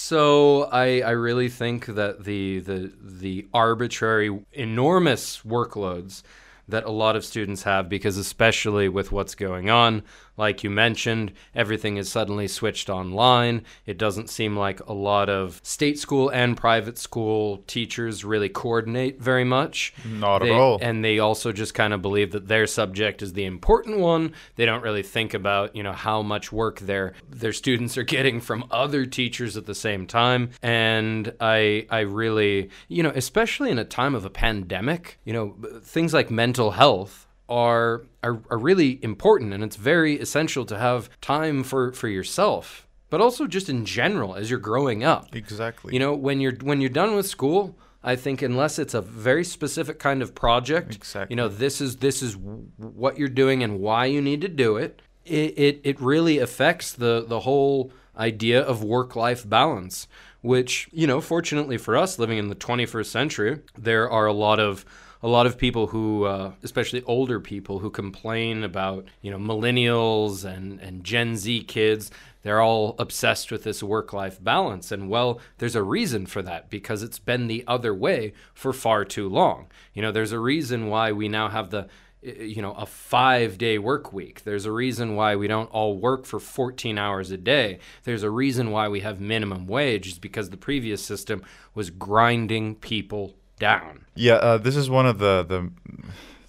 so I, I really think that the, the the arbitrary enormous workloads that a lot of students have because especially with what's going on like you mentioned everything is suddenly switched online. It doesn't seem like a lot of state school and private school teachers really coordinate very much. Not at all. and they also just kind of believe that their subject is the important one. They don't really think about you know how much work their their students are getting from other teachers at the same time. And i i really you know especially in a time of a pandemic you know things like mental health are, are are really important and it's very essential to have time for for yourself but also just in general as you're growing up exactly you know, when you're when you're done with school, I think unless it's a very specific kind of project, Exactly. you know, this is this is what you're doing and why you need to do it. It it, it really affects the the whole idea of work life balance, which you know, fortunately for us, living in the 21st century, there are a lot of a lot of people who, uh, especially older people, who complain about you know millennials and and Gen Z kids. They're all obsessed with this work life balance. And well, there's a reason for that because it's been the other way for far too long. You know, there's a reason why we now have the you know a five day work week there's a reason why we don't all work for 14 hours a day there's a reason why we have minimum wage is because the previous system was grinding people down Yeah, uh, this is one of the the,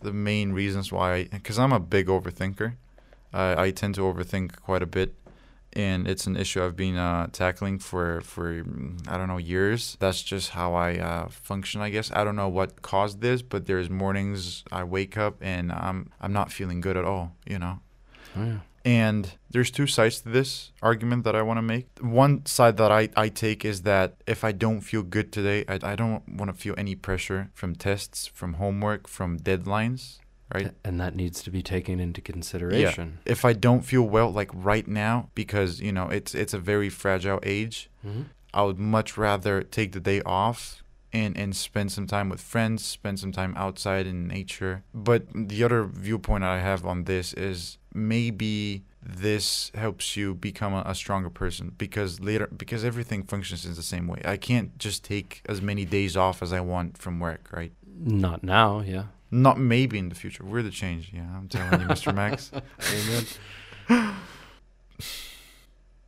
the main reasons why. Because I'm a big overthinker. Uh, I tend to overthink quite a bit, and it's an issue I've been uh, tackling for for mm, I don't know years. That's just how I uh, function, I guess. I don't know what caused this, but there's mornings I wake up and I'm I'm not feeling good at all. You know. oh, yeah. And there's two sides to this argument that I want to make. One side that I, I take is that if I don't feel good today, I, I don't want to feel any pressure from tests, from homework, from deadlines, right? and that needs to be taken into consideration Yeah. If I don't feel well, like right now, because you know it's it's a very fragile age, Mhm. I would much rather take the day off and and spend some time with friends, spend some time outside in nature. But the other viewpoint I have on this is maybe this helps you become a, a stronger person because later because everything functions in the same way. I can't just take as many days off as I want from work, right? not now yeah Not maybe in the future. We're the change. Yeah, I'm telling you, Mr. Max. Amen.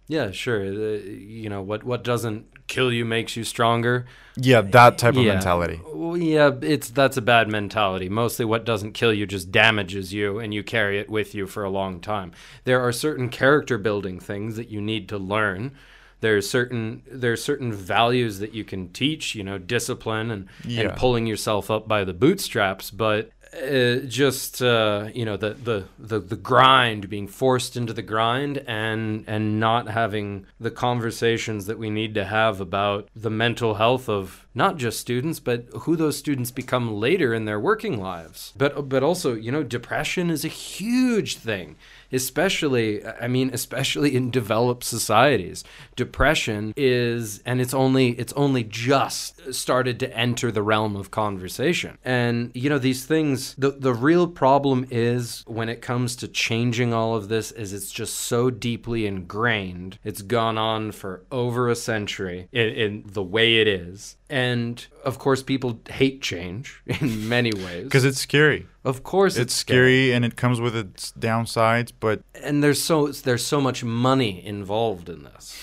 Yeah, sure. Uh, you know what? What doesn't kill you makes you stronger. Yeah, that type of Yeah. mentality. Yeah, it's that's a bad mentality. Mostly, what doesn't kill you just damages you, and you carry it with you for a long time. There are certain character building things that you need to learn. There's certain there's certain values that you can teach. You know, discipline and Yeah. and pulling yourself up by the bootstraps. But uh, just uh, you know the, the the the grind, being forced into the grind, and and not having the conversations that we need to have about the mental health of not just students, but who those students become later in their working lives. But but also, you know, depression is a huge thing especially i mean especially in developed societies. Depression is and it's only it's only just started to enter the realm of conversation. And you know these things the the real problem is when it comes to changing all of this is it's just so deeply ingrained. It's gone on for over a century in, in the way it is and of course people hate change in many ways Because it's scary. of course It's, scary and it comes with its downsides, but and there's so there's so much money involved in this.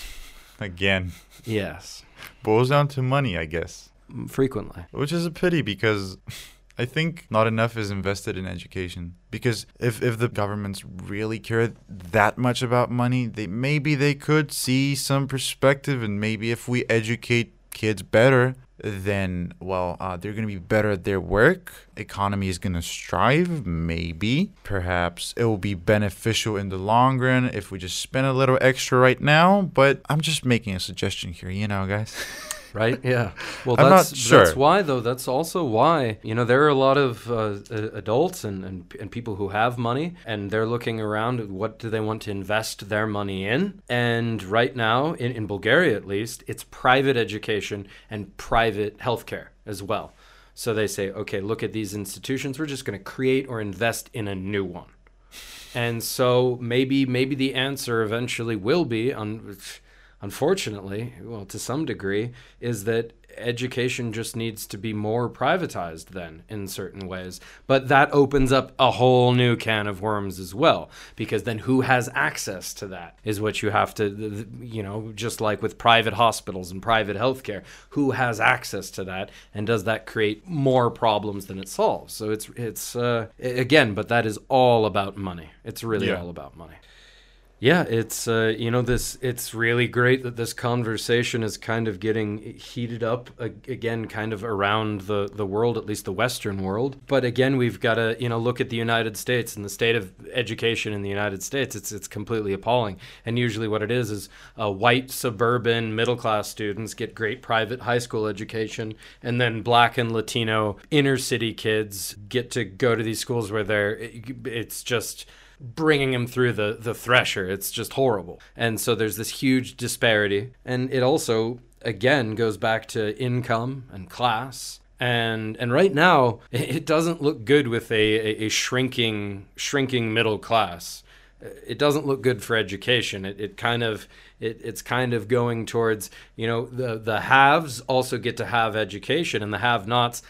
again, Yes, boils down to money, I guess. Mm, frequently. Which is a pity because I think not enough is invested in education. Because if, if the governments really cared that much about money, they maybe they could see some perspective and maybe if we educate kids better, then well, uh, they're gonna be better at their work. Economy is gonna strive. Maybe, perhaps it will be beneficial in the long run if we just spend a little extra right now. But I'm just making a suggestion here, you know, guys. Right? Yeah. Well, I'm that's sure. that's why though. That's also why you know there are a lot of uh, uh, adults and, and and people who have money and they're looking around. at What do they want to invest their money in? And right now, in, in Bulgaria at least, it's private education and private healthcare as well. So they say, okay, look at these institutions. We're just going to create or invest in a new one. And so maybe maybe the answer eventually will be on unfortunately, well to some degree is that education just needs to be more privatized then in certain ways. But that opens up a whole new can of worms as well because then who has access to that is what you have to you know just like with private hospitals and private healthcare who has access to that and does that create more problems than it solves so it's it's uh, again but that is all about money it's really Yeah. all about money Yeah, it's uh, you know this. It's really great that this conversation is kind of getting heated up again, kind of around the the world, at least the Western world. But again, we've got to you know look at the United States and the state of education in the United States. It's it's completely appalling. And usually, what it is is uh, white suburban middle class students get great private high school education, and then black and Latino inner city kids get to go to these schools where they're it's just bringing him through the the thresher. It's just horrible. And so there's this huge disparity, and it also again goes back to income and class. And and right now it doesn't look good with a, a, a shrinking shrinking middle class. It doesn't look good for education. It, it kind of it, it's kind of going towards you know the the haves also get to have education and the have-nots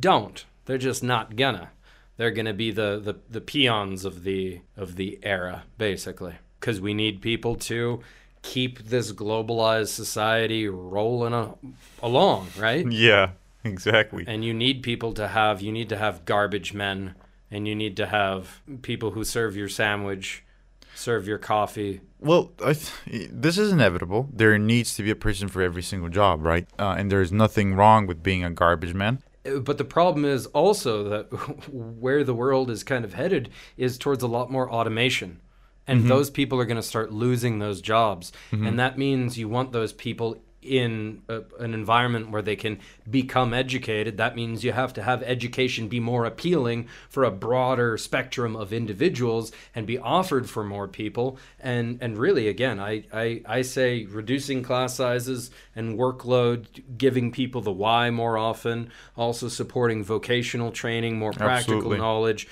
don't. They're just not gonna they're going to be the, the, the peons of the of the era basically because we need people to keep this globalized society rolling a, along right Yeah, exactly. and you need people to have you need to have garbage men and you need to have people who serve your sandwich serve your coffee Well, I th- this is inevitable. There needs to be a person for every single job, right? Uh, and there's nothing wrong with being a garbage man. But the problem is also that where the world is kind of headed is towards a lot more automation. And mm-hmm. those people are going to start losing those jobs. Mm-hmm. And that means you want those people in a, an environment where they can become educated that means you have to have education be more appealing for a broader spectrum of individuals and be offered for more people and and really again i i, I say reducing class sizes and workload giving people the why more often also supporting vocational training more practical Absolutely. knowledge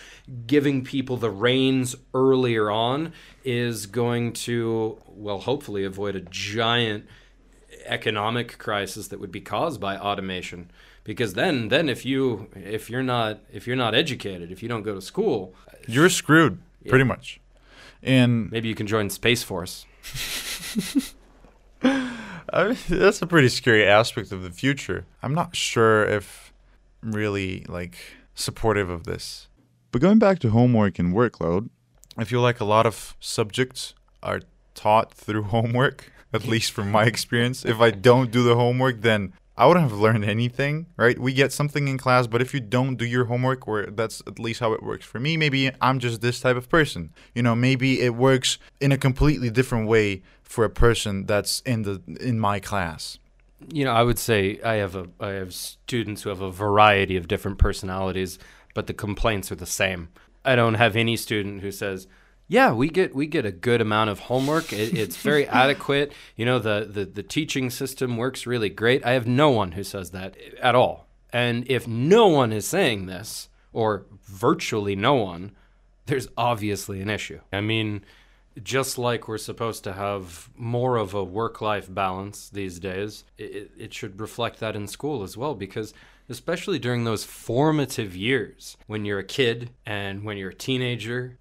giving people the reins earlier on is going to well hopefully avoid a giant economic crisis that would be caused by automation because then then if you if you're not if you're not educated if you don't go to school You're screwed, pretty much. And maybe you can join space force I mean, that's a pretty scary aspect of the future. I'm not sure if I'm really like supportive of this. But going back to homework and workload, I feel like a lot of subjects are taught through homework, at least from my experience. If I don't do the homework, then I wouldn't have learned anything, right? We get something in class, but if you don't do your homework, or that's at least how it works for me, maybe I'm just this type of person. You know, maybe it works in a completely different way for a person that's in the in my class. you know i would say i have a i have students who have a variety of different personalities but the complaints are the same i don't have any student who says yeah we get we get a good amount of homework. It, it's very adequate. You know the, the the teaching system works really great. I have no one who says that at all. And if no one is saying this or virtually no one there's obviously an issue. I mean just like we're supposed to have more of a work life balance these days, it, it should reflect that in school as well because especially during those formative years when you're a kid and when you're a teenager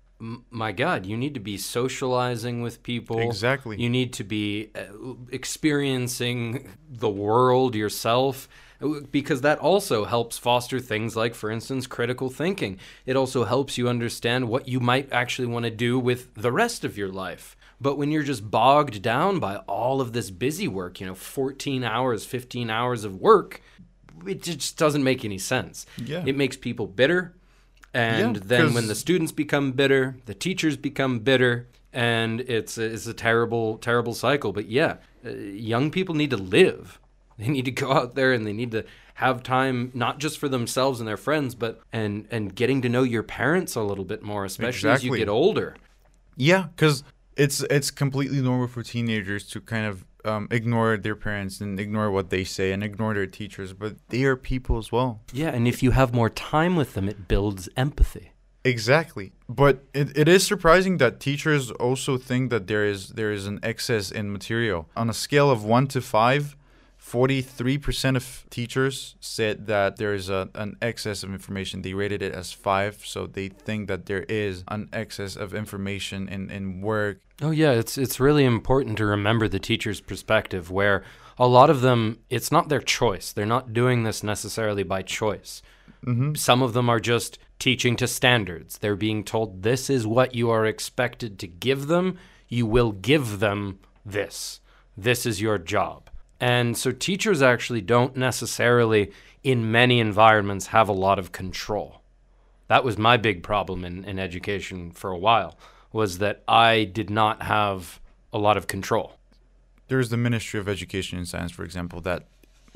my god you need to be socializing with people. Exactly. you need to be uh, experiencing the world yourself uh, because that also helps foster things like for instance critical thinking. It also helps you understand what you might actually want to do with the rest of your life. But when you're just bogged down by all of this busy work you know 14 hours 15 hours of work it just doesn't make any sense. Yeah. it makes people bitter and Yeah, then when the students become bitter the teachers become bitter and it's a, it's a terrible terrible cycle. But yeah uh, young people need to live. They need to go out there and they need to have time not just for themselves and their friends but and and getting to know your parents a little bit more especially as you get older. Yeah, because it's it's completely normal for teenagers to kind of um, ignore their parents and ignore what they say and ignore their teachers, but they are people as well. yeah and if you have more time with them it builds empathy Exactly, but it, it is surprising that teachers also think that there is there is an excess in material on a scale of one to five. 43% of teachers said that there is a, an excess of information. They rated it as five, so they think that there is an excess of information in, in work Oh yeah, it's it's really important to remember the teacher's perspective where a lot of them it's not their choice. They're not doing this necessarily by choice. Mm-hmm. Some of them are just teaching to standards. They're being told this is what you are expected to give them. you will give them this. This is your job. And so teachers actually don't necessarily, in many environments, have a lot of control. That was my big problem in, in education for a while, was that I did not have a lot of control. There's the Ministry of Education and Science, for example, that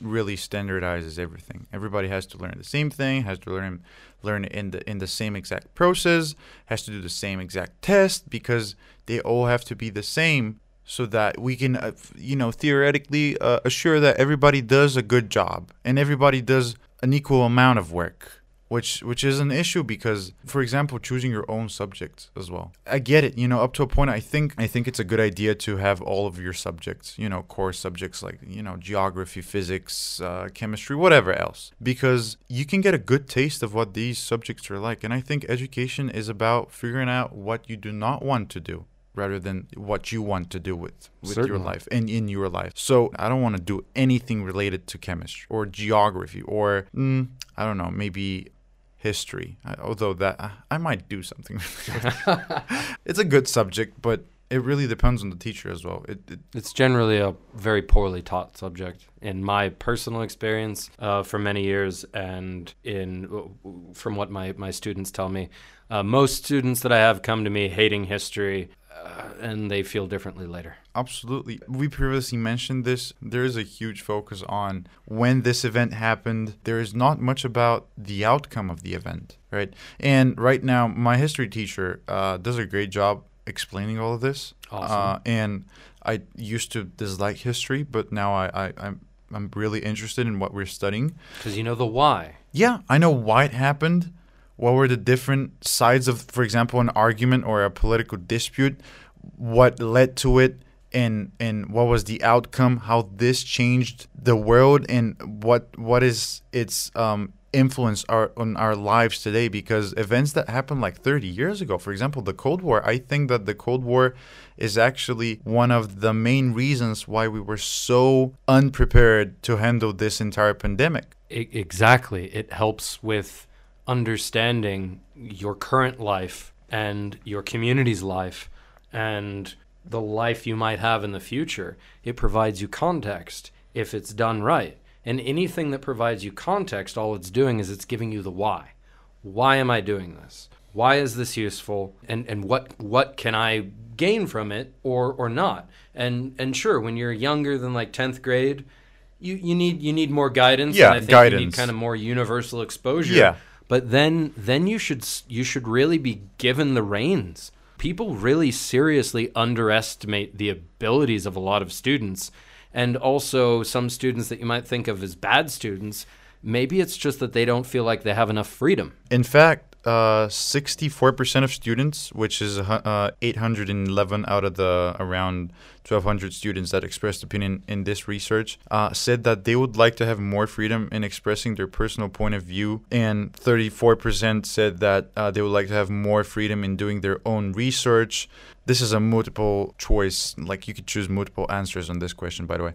really standardizes everything. Everybody has to learn the same thing, has to learn learn in the in the same exact process, has to do the same exact test because they all have to be the same so that we can uh, you know theoretically uh, assure that everybody does a good job and everybody does an equal amount of work which which is an issue because for example choosing your own subjects as well. I get it you know up to a point i think i think it's a good idea to have all of your subjects you know core subjects like you know geography physics uh, chemistry whatever else because you can get a good taste of what these subjects are like and i think education is about figuring out what you do not want to do rather than what you want to do with with your life and in your life. So I don't want to do anything related to chemistry or geography or mm, I don't know, maybe history. I, although that I, I might do something. it's a good subject, but it really depends on the teacher as well. It, it It's generally a very poorly taught subject in my personal experience uh, for many years, and in from what my, my students tell me. Uh, most students that I have come to me hating history, uh, and they feel differently later. Absolutely. We previously mentioned this. There is a huge focus on when this event happened. There is not much about the outcome of the event, right? And right now, my history teacher uh, does a great job explaining all of this. Awesome. Uh, and I used to dislike history, but now I, I, I'm I'm really interested in what we're studying. Because you know the why. Yeah, I know why it happened. What were the different sides of, for example, an argument or a political dispute? What led to it, and and what was the outcome? How this changed the world, and what what is its um, influence our, on our lives today? Because events that happened like 30 years ago, for example, the Cold War. I think that the Cold War is actually one of the main reasons why we were so unprepared to handle this entire pandemic. Exactly. It helps with understanding your current life and your community's life and the life you might have in the future. It provides you context if it's done right. And anything that provides you context, all it's doing is it's giving you the why. Why am I doing this? Why is this useful? And and what what can I gain from it or or not? And and sure, when you're younger than like 10th grade, you, you need you need more guidance. Yeah, and I think you need guidance. kind of more universal exposure. Yeah. But then then you should you should really be given the reins. People really seriously underestimate the abilities of a lot of students and also some students that you might think of as bad students. Maybe it's just that they don't feel like they have enough freedom. In fact, uh, 64% of students, which is uh, 811 out of the around 1,200 students that expressed opinion in this research, uh, said that they would like to have more freedom in expressing their personal point of view. And 34% said that uh, they would like to have more freedom in doing their own research. This is a multiple choice, like you could choose multiple answers on this question, by the way.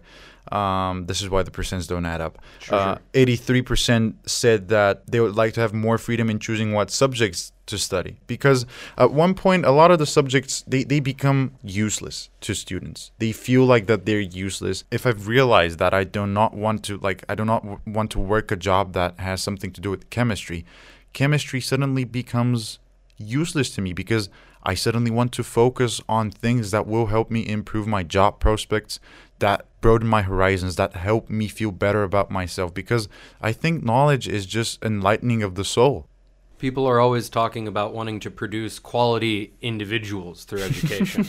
Um, this is why the percents don't add up. Sure, Uh, 83% said that they would like to have more freedom in choosing what subjects to study because at one point a lot of the subjects they, they become useless to students they feel like that they're useless if i've realized that i do not want to like i do not w- want to work a job that has something to do with chemistry chemistry suddenly becomes useless to me because I suddenly want to focus on things that will help me improve my job prospects, that broaden my horizons, that help me feel better about myself. Because I think knowledge is just enlightening of the soul. People are always talking about wanting to produce quality individuals through education.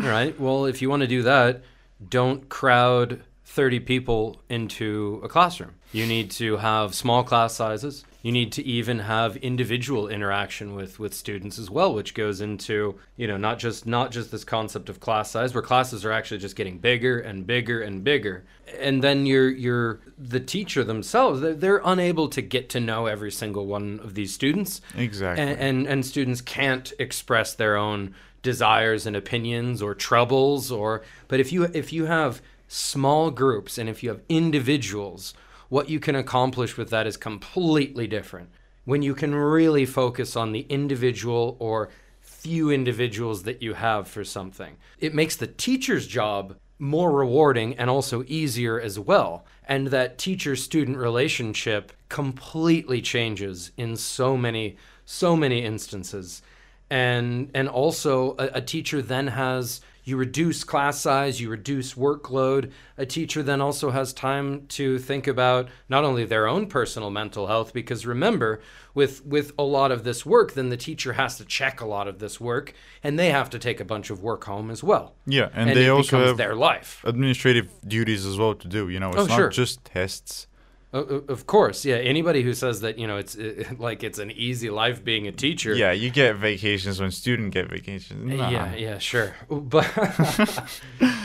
All right. Well, if you want to do that, don't crowd 30 people into a classroom. You need to have small class sizes. You need to even have individual interaction with, with students as well, which goes into, you know, not just not just this concept of class size, where classes are actually just getting bigger and bigger and bigger. And then you're you're the teacher themselves, they're, they're unable to get to know every single one of these students Exactly. and, and and students can't express their own desires and opinions or troubles or but if you if you have small groups and if you have individuals what you can accomplish with that is completely different when you can really focus on the individual or few individuals that you have for something. It makes the teacher's job more rewarding and also easier as well. And that teacher student relationship completely changes in so many, so many instances. And, and also, a, a teacher then has you reduce class size, you reduce workload. A teacher then also has time to think about not only their own personal mental health, because remember, with with a lot of this work, then the teacher has to check a lot of this work, and they have to take a bunch of work home as well. Yeah, and, And they it also becomes have their life. administrative duties as well to do. You know, it's Oh, not sure. just tests. O- o- Of course, yeah. Anybody who says that you know it's uh, like it's an easy life being a teacher, Yeah, you get vacations when students get vacations. Nah. Yeah, yeah, sure. But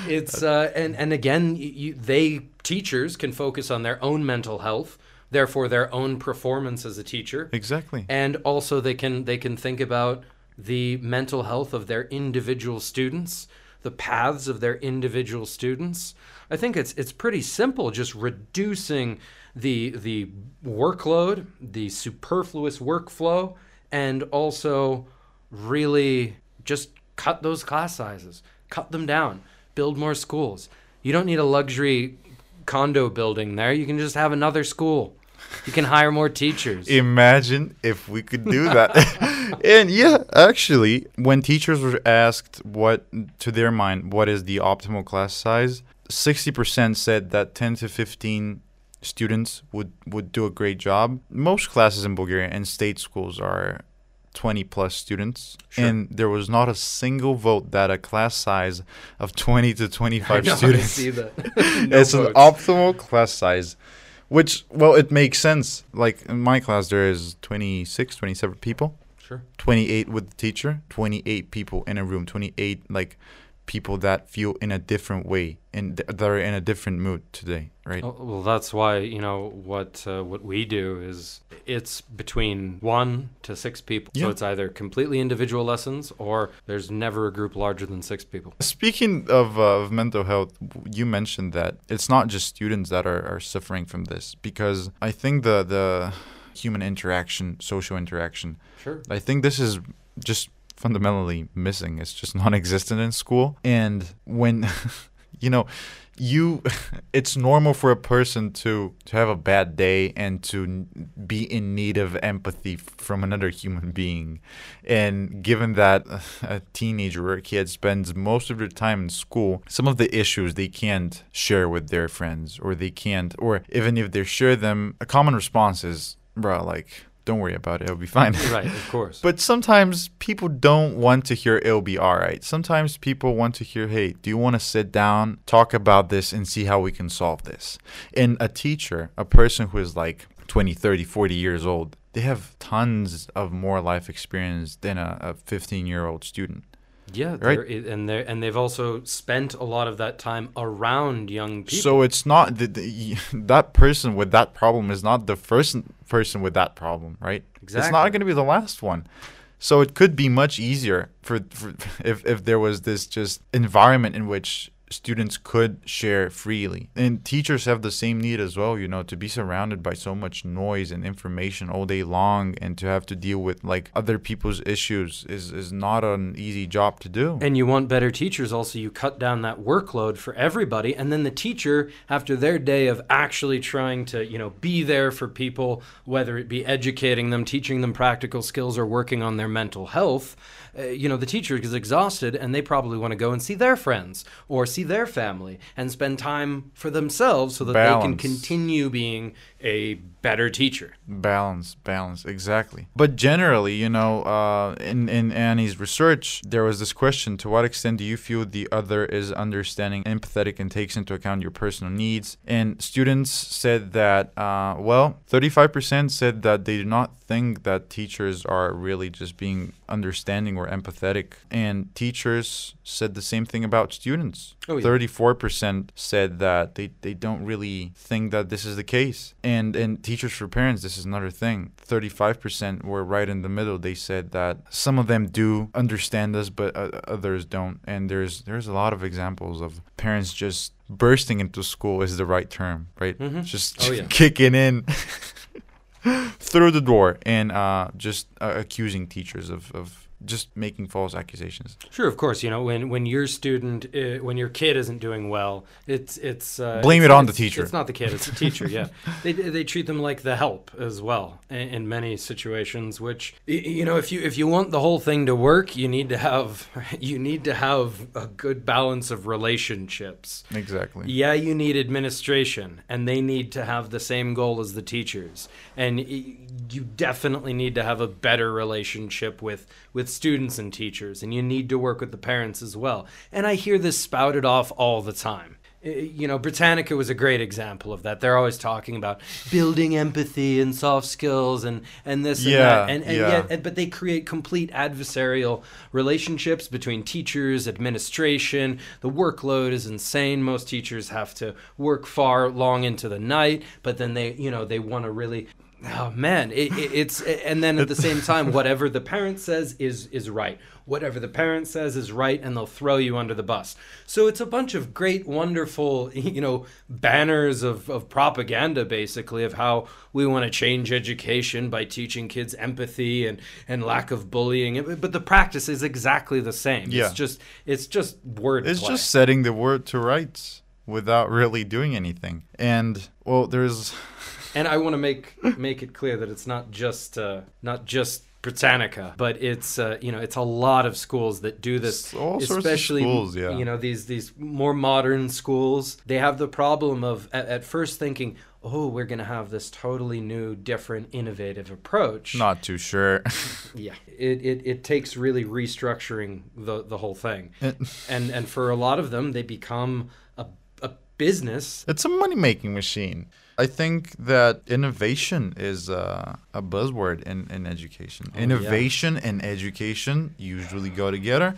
it's uh, and and again, you, they teachers can focus on their own mental health, therefore their own performance as a teacher, Exactly. and also they can they can think about the mental health of their individual students, the paths of their individual students. I think it's it's pretty simple, just reducing the the workload, the superfluous workflow, and also really just cut those class sizes, cut them down, build more schools. You don't need a luxury condo building there. You can just have another school. You can hire more teachers. Imagine if we could do that. and yeah, actually, when teachers were asked what, to their mind, what is the optimal class size, 60% said that 10 to 15 students would, would do a great job. Most classes in Bulgaria and state schools are 20 plus students. Sure. And there was not a single vote that a class size of 20 to 25 I know, students see that. No it's an optimal class size which well it makes sense like in my class there is 26 27 people Sure. 28 with the teacher 28 people in a room 28 like people that feel in a different way and th- that are in a different mood today right Oh, Well, that's why you know what uh, what we do is it's between one to six people. So it's either completely individual lessons or there's never a group larger than six people. Speaking of, uh, of mental health, you mentioned that it's not just students that are, are suffering from this because I think the the human interaction, social interaction, Sure. I think this is just fundamentally missing. It's just non-existent in school. And when you know, you it's normal for a person to to have a bad day and to be in need of empathy from another human being. And given that a teenager or a kid spends most of their time in school, some of the issues they can't share with their friends or they can't or even if they share them, a common response is, "Bro, like don't worry about it. It'll be fine." Right. Of course. But sometimes people don't want to hear it'll be all right. Sometimes people want to hear, hey, do you want to sit down, talk about this, and see how we can solve this? And a teacher, a person who is like 20, 30, 40 years old, they have tons of more life experience than a 15 year old student. Yeah. right. And they and they've also spent a lot of that time around young people. So it's not the, the, that person with that problem is not the first person with that problem, right? Exactly. It's not going to be the last one. So it could be much easier for, for if if there was this just environment in which students could share freely. And teachers have the same need as well, you know, to be surrounded by so much noise and information all day long and to have to deal with like other people's issues is is not an easy job to do. And you want better teachers also, you cut down that workload for everybody. And then the teacher, after their day of actually trying to, you know, be there for people, whether it be educating them, teaching them practical skills, or working on their mental health, uh, you know, the teacher is exhausted and they probably want to go and see their friends or see their family and spend time for themselves so that they can continue being a better teacher. Balance balance exactly but generally you know uh, in, in annie's research there was this question to what extent do you feel the other is understanding empathetic and takes into account your personal needs and students said that uh, well 35% said that they do not think that teachers are really just being understanding or empathetic and teachers said the same thing about students Oh, yeah. 34% said that they, they don't really think that this is the case. And and teachers for parents, this is another thing. 35% were right in the middle. They said that some of them do understand us, but uh, others don't. And there's there's a lot of examples of parents just bursting into school is the right term, right? Mhm. Just Oh, yeah. kicking in through the door and uh, just uh, accusing teachers of, of just making false accusations. Sure, of course. You know, when when your student, uh, when your kid isn't doing well, it's it's uh, Blame it's- it on the teacher. It's not the kid; it's the teacher. Yeah, they they treat them like the help as well in, in many situations. Which you know, if you if you want the whole thing to work, you need to have you need to have a good balance of relationships. Exactly. Yeah, you need administration, and they need to have the same goal as the teachers. And you definitely need to have a better relationship with with students and teachers, and you need to work with the parents as well. And I hear this spouted off all the time. You know, Britannica was a great example of that. They're always talking about building empathy and soft skills and and this and that. And, and yeah. yet, but they create complete adversarial relationships between teachers, administration. The workload is insane. Most teachers have to work far long into the night, but then they, you know, they want to really. Oh man, it, it, it's and then at the same time, whatever the parent says is is right. Whatever the parent says is right, and they'll throw you under the bus. So it's a bunch of great, wonderful, you know, banners of, of propaganda, basically, of how we want to change education by teaching kids empathy and, and lack of bullying. But the practice is exactly the same. Yeah. It's just it's just word. It's just setting the word to rights without really doing anything. And well, there's and I want to make make it clear that it's not just uh, not just Britannica, but it's uh, you know it's a lot of schools that do this. All especially schools, yeah. you know these these more modern schools. They have the problem of at, at first thinking, oh, we're going to have this totally new, different, innovative approach. not too sure. Yeah, it, it, it takes really restructuring the the whole thing, It- and and for a lot of them, they become a a business. It's a money making machine. I think that innovation is uh, a buzzword in, in education. Oh, yeah. innovation and education usually go together.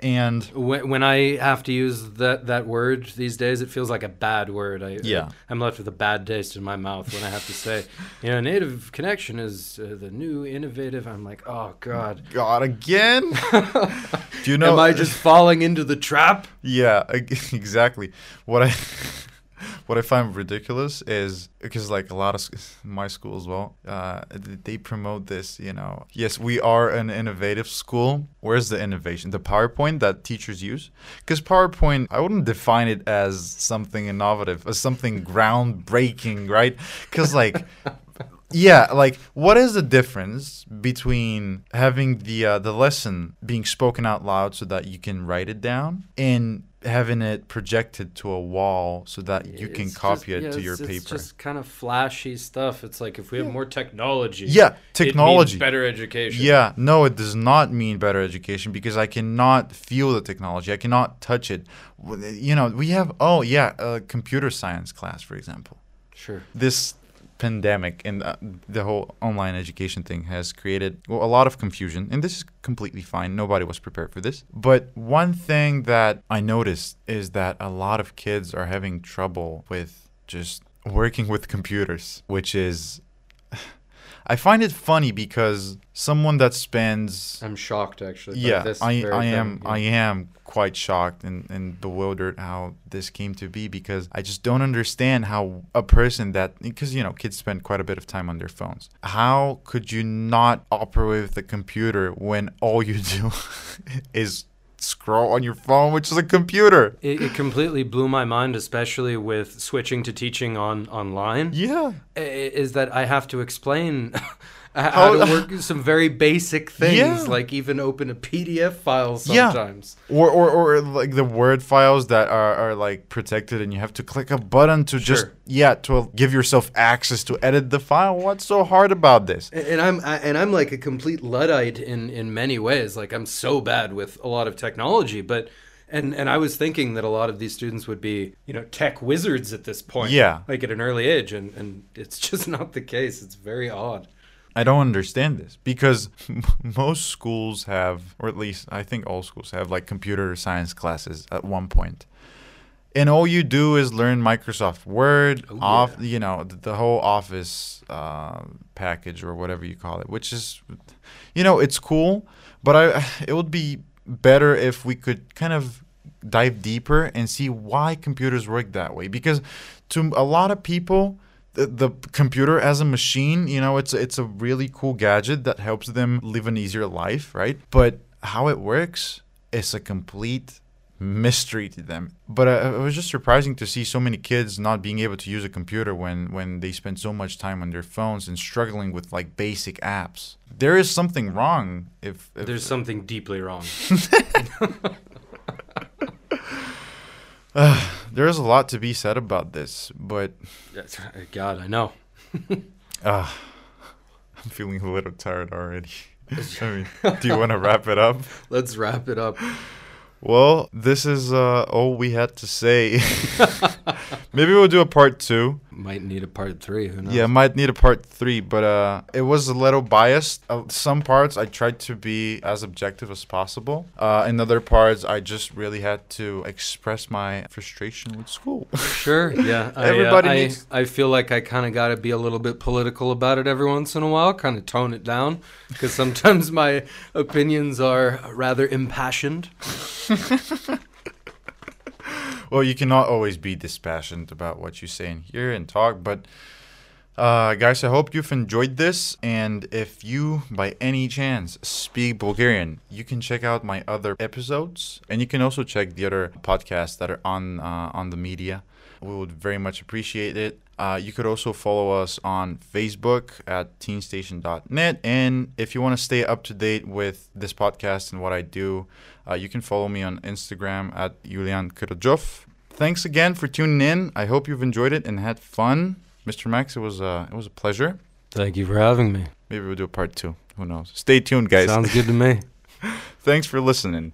And When, when I have to use that, that word these days, it feels like a bad word. I, Yeah. I, am left with a bad taste in my mouth when I have to say, you know, native connection is uh, the new innovative. I'm like, oh God, God again? Do you know? am I just falling into the trap? Yeah, exactly. What I what I find ridiculous is because like a lot of my school as well, uh, they promote this. You know, yes, we are an innovative school. Where's the innovation? The PowerPoint that teachers use? Because PowerPoint, I wouldn't define it as something innovative, as something groundbreaking, right? Because like. Yeah, like what is the difference between having the uh, the lesson being spoken out loud so that you can write it down and having it projected to a wall so that you can copy just- it yeah, to it's- your It's paper? just kind of flashy stuff. It's like if we have more technology, Yeah, it means technology. better education. Yeah, no, it does not mean better education because I cannot feel the technology. I cannot touch it. You know, we have oh yeah, a computer science class, for example. sure. this pandemic and uh, the whole online education thing has created well, a lot of confusion and this is completely fine. Nobody was prepared for this. But one thing that i noticed is that a lot of kids are having trouble with just working with computers which is i find it funny because someone that spends I'm shocked actually. yeah this i, I am yeah. i am quite shocked and, and bewildered how this came to be because i just don't understand how a person that because you know kids spend quite a bit of time on their phones how could you not operate with the computer when all you do is scroll on your phone which is a computer It, it completely blew my mind, especially with switching to teaching on online. yeah Is that I have to explain how How- to work some very basic things, Yeah. like even open a PDF file Yeah. sometimes. or, or, or like the word files that are, are like protected and you have to click a button to just yeah to give yourself access to edit the file what's so hard about this And and I'm I, and I'm like a complete luddite in in many ways. Like I'm so bad with a lot of technology, but. And, and I was thinking that a lot of these students would be, you know, tech wizards at this point. Yeah. Like at an early age. And, and it's just not the case. It's very odd. I don't understand this because most schools have, or at least I think all schools have, like computer science classes at one point. And all you do is learn Microsoft Word, Oh, off, yeah. you know, the, the whole Office uh, package or whatever you call it, which is, you know, it's cool, but I it would be better if we could kind of dive deeper and see why computers work that way. Because to a lot of people, the, the computer as a machine, you know, it's it's a really cool gadget that helps them live an easier life, right? But how it works is a complete mystery to them. But uh, it was just surprising to see so many kids not being able to use a computer when when they spend so much time on their phones and struggling with like basic apps. There is something wrong if, if There's something deeply wrong. there is a lot to be said about this, but God, I know. uh, I'm feeling a little tired already. I mean, do you want to wrap it up? Let's wrap it up. Well, this is uh, all we had to say. Maybe we'll do a part two. Might need a part three. Who knows? Yeah, might need a part three, but uh, it was a little biased. Uh, some parts I tried to be as objective as possible. Uh, in other parts, I just really had to express my frustration with school. Sure. Yeah. I, uh, Everybody I, needs- I feel like I kind of got to be a little bit political about it every once in a while, kind of tone it down, because sometimes my opinions are rather impassioned. well, you cannot always be dispassionate about what you say and hear and talk, but uh, guys, I hope you've enjoyed this. And if you, by any chance, speak Bulgarian, you can check out my other episodes, and you can also check the other podcasts that are on uh, on the media. We would very much appreciate it. Uh, you could also follow us on Facebook at teenstation.net. And if you want to stay up to date with this podcast and what I do, uh, you can follow me on Instagram at Julian Krajov. Thanks again for tuning in. I hope you've enjoyed it and had fun. Mr. Max, it was uh, it was a pleasure. Thank you for having me. Maybe we'll do a part two. Who knows? Stay tuned, guys. Sounds good to me. Thanks for listening.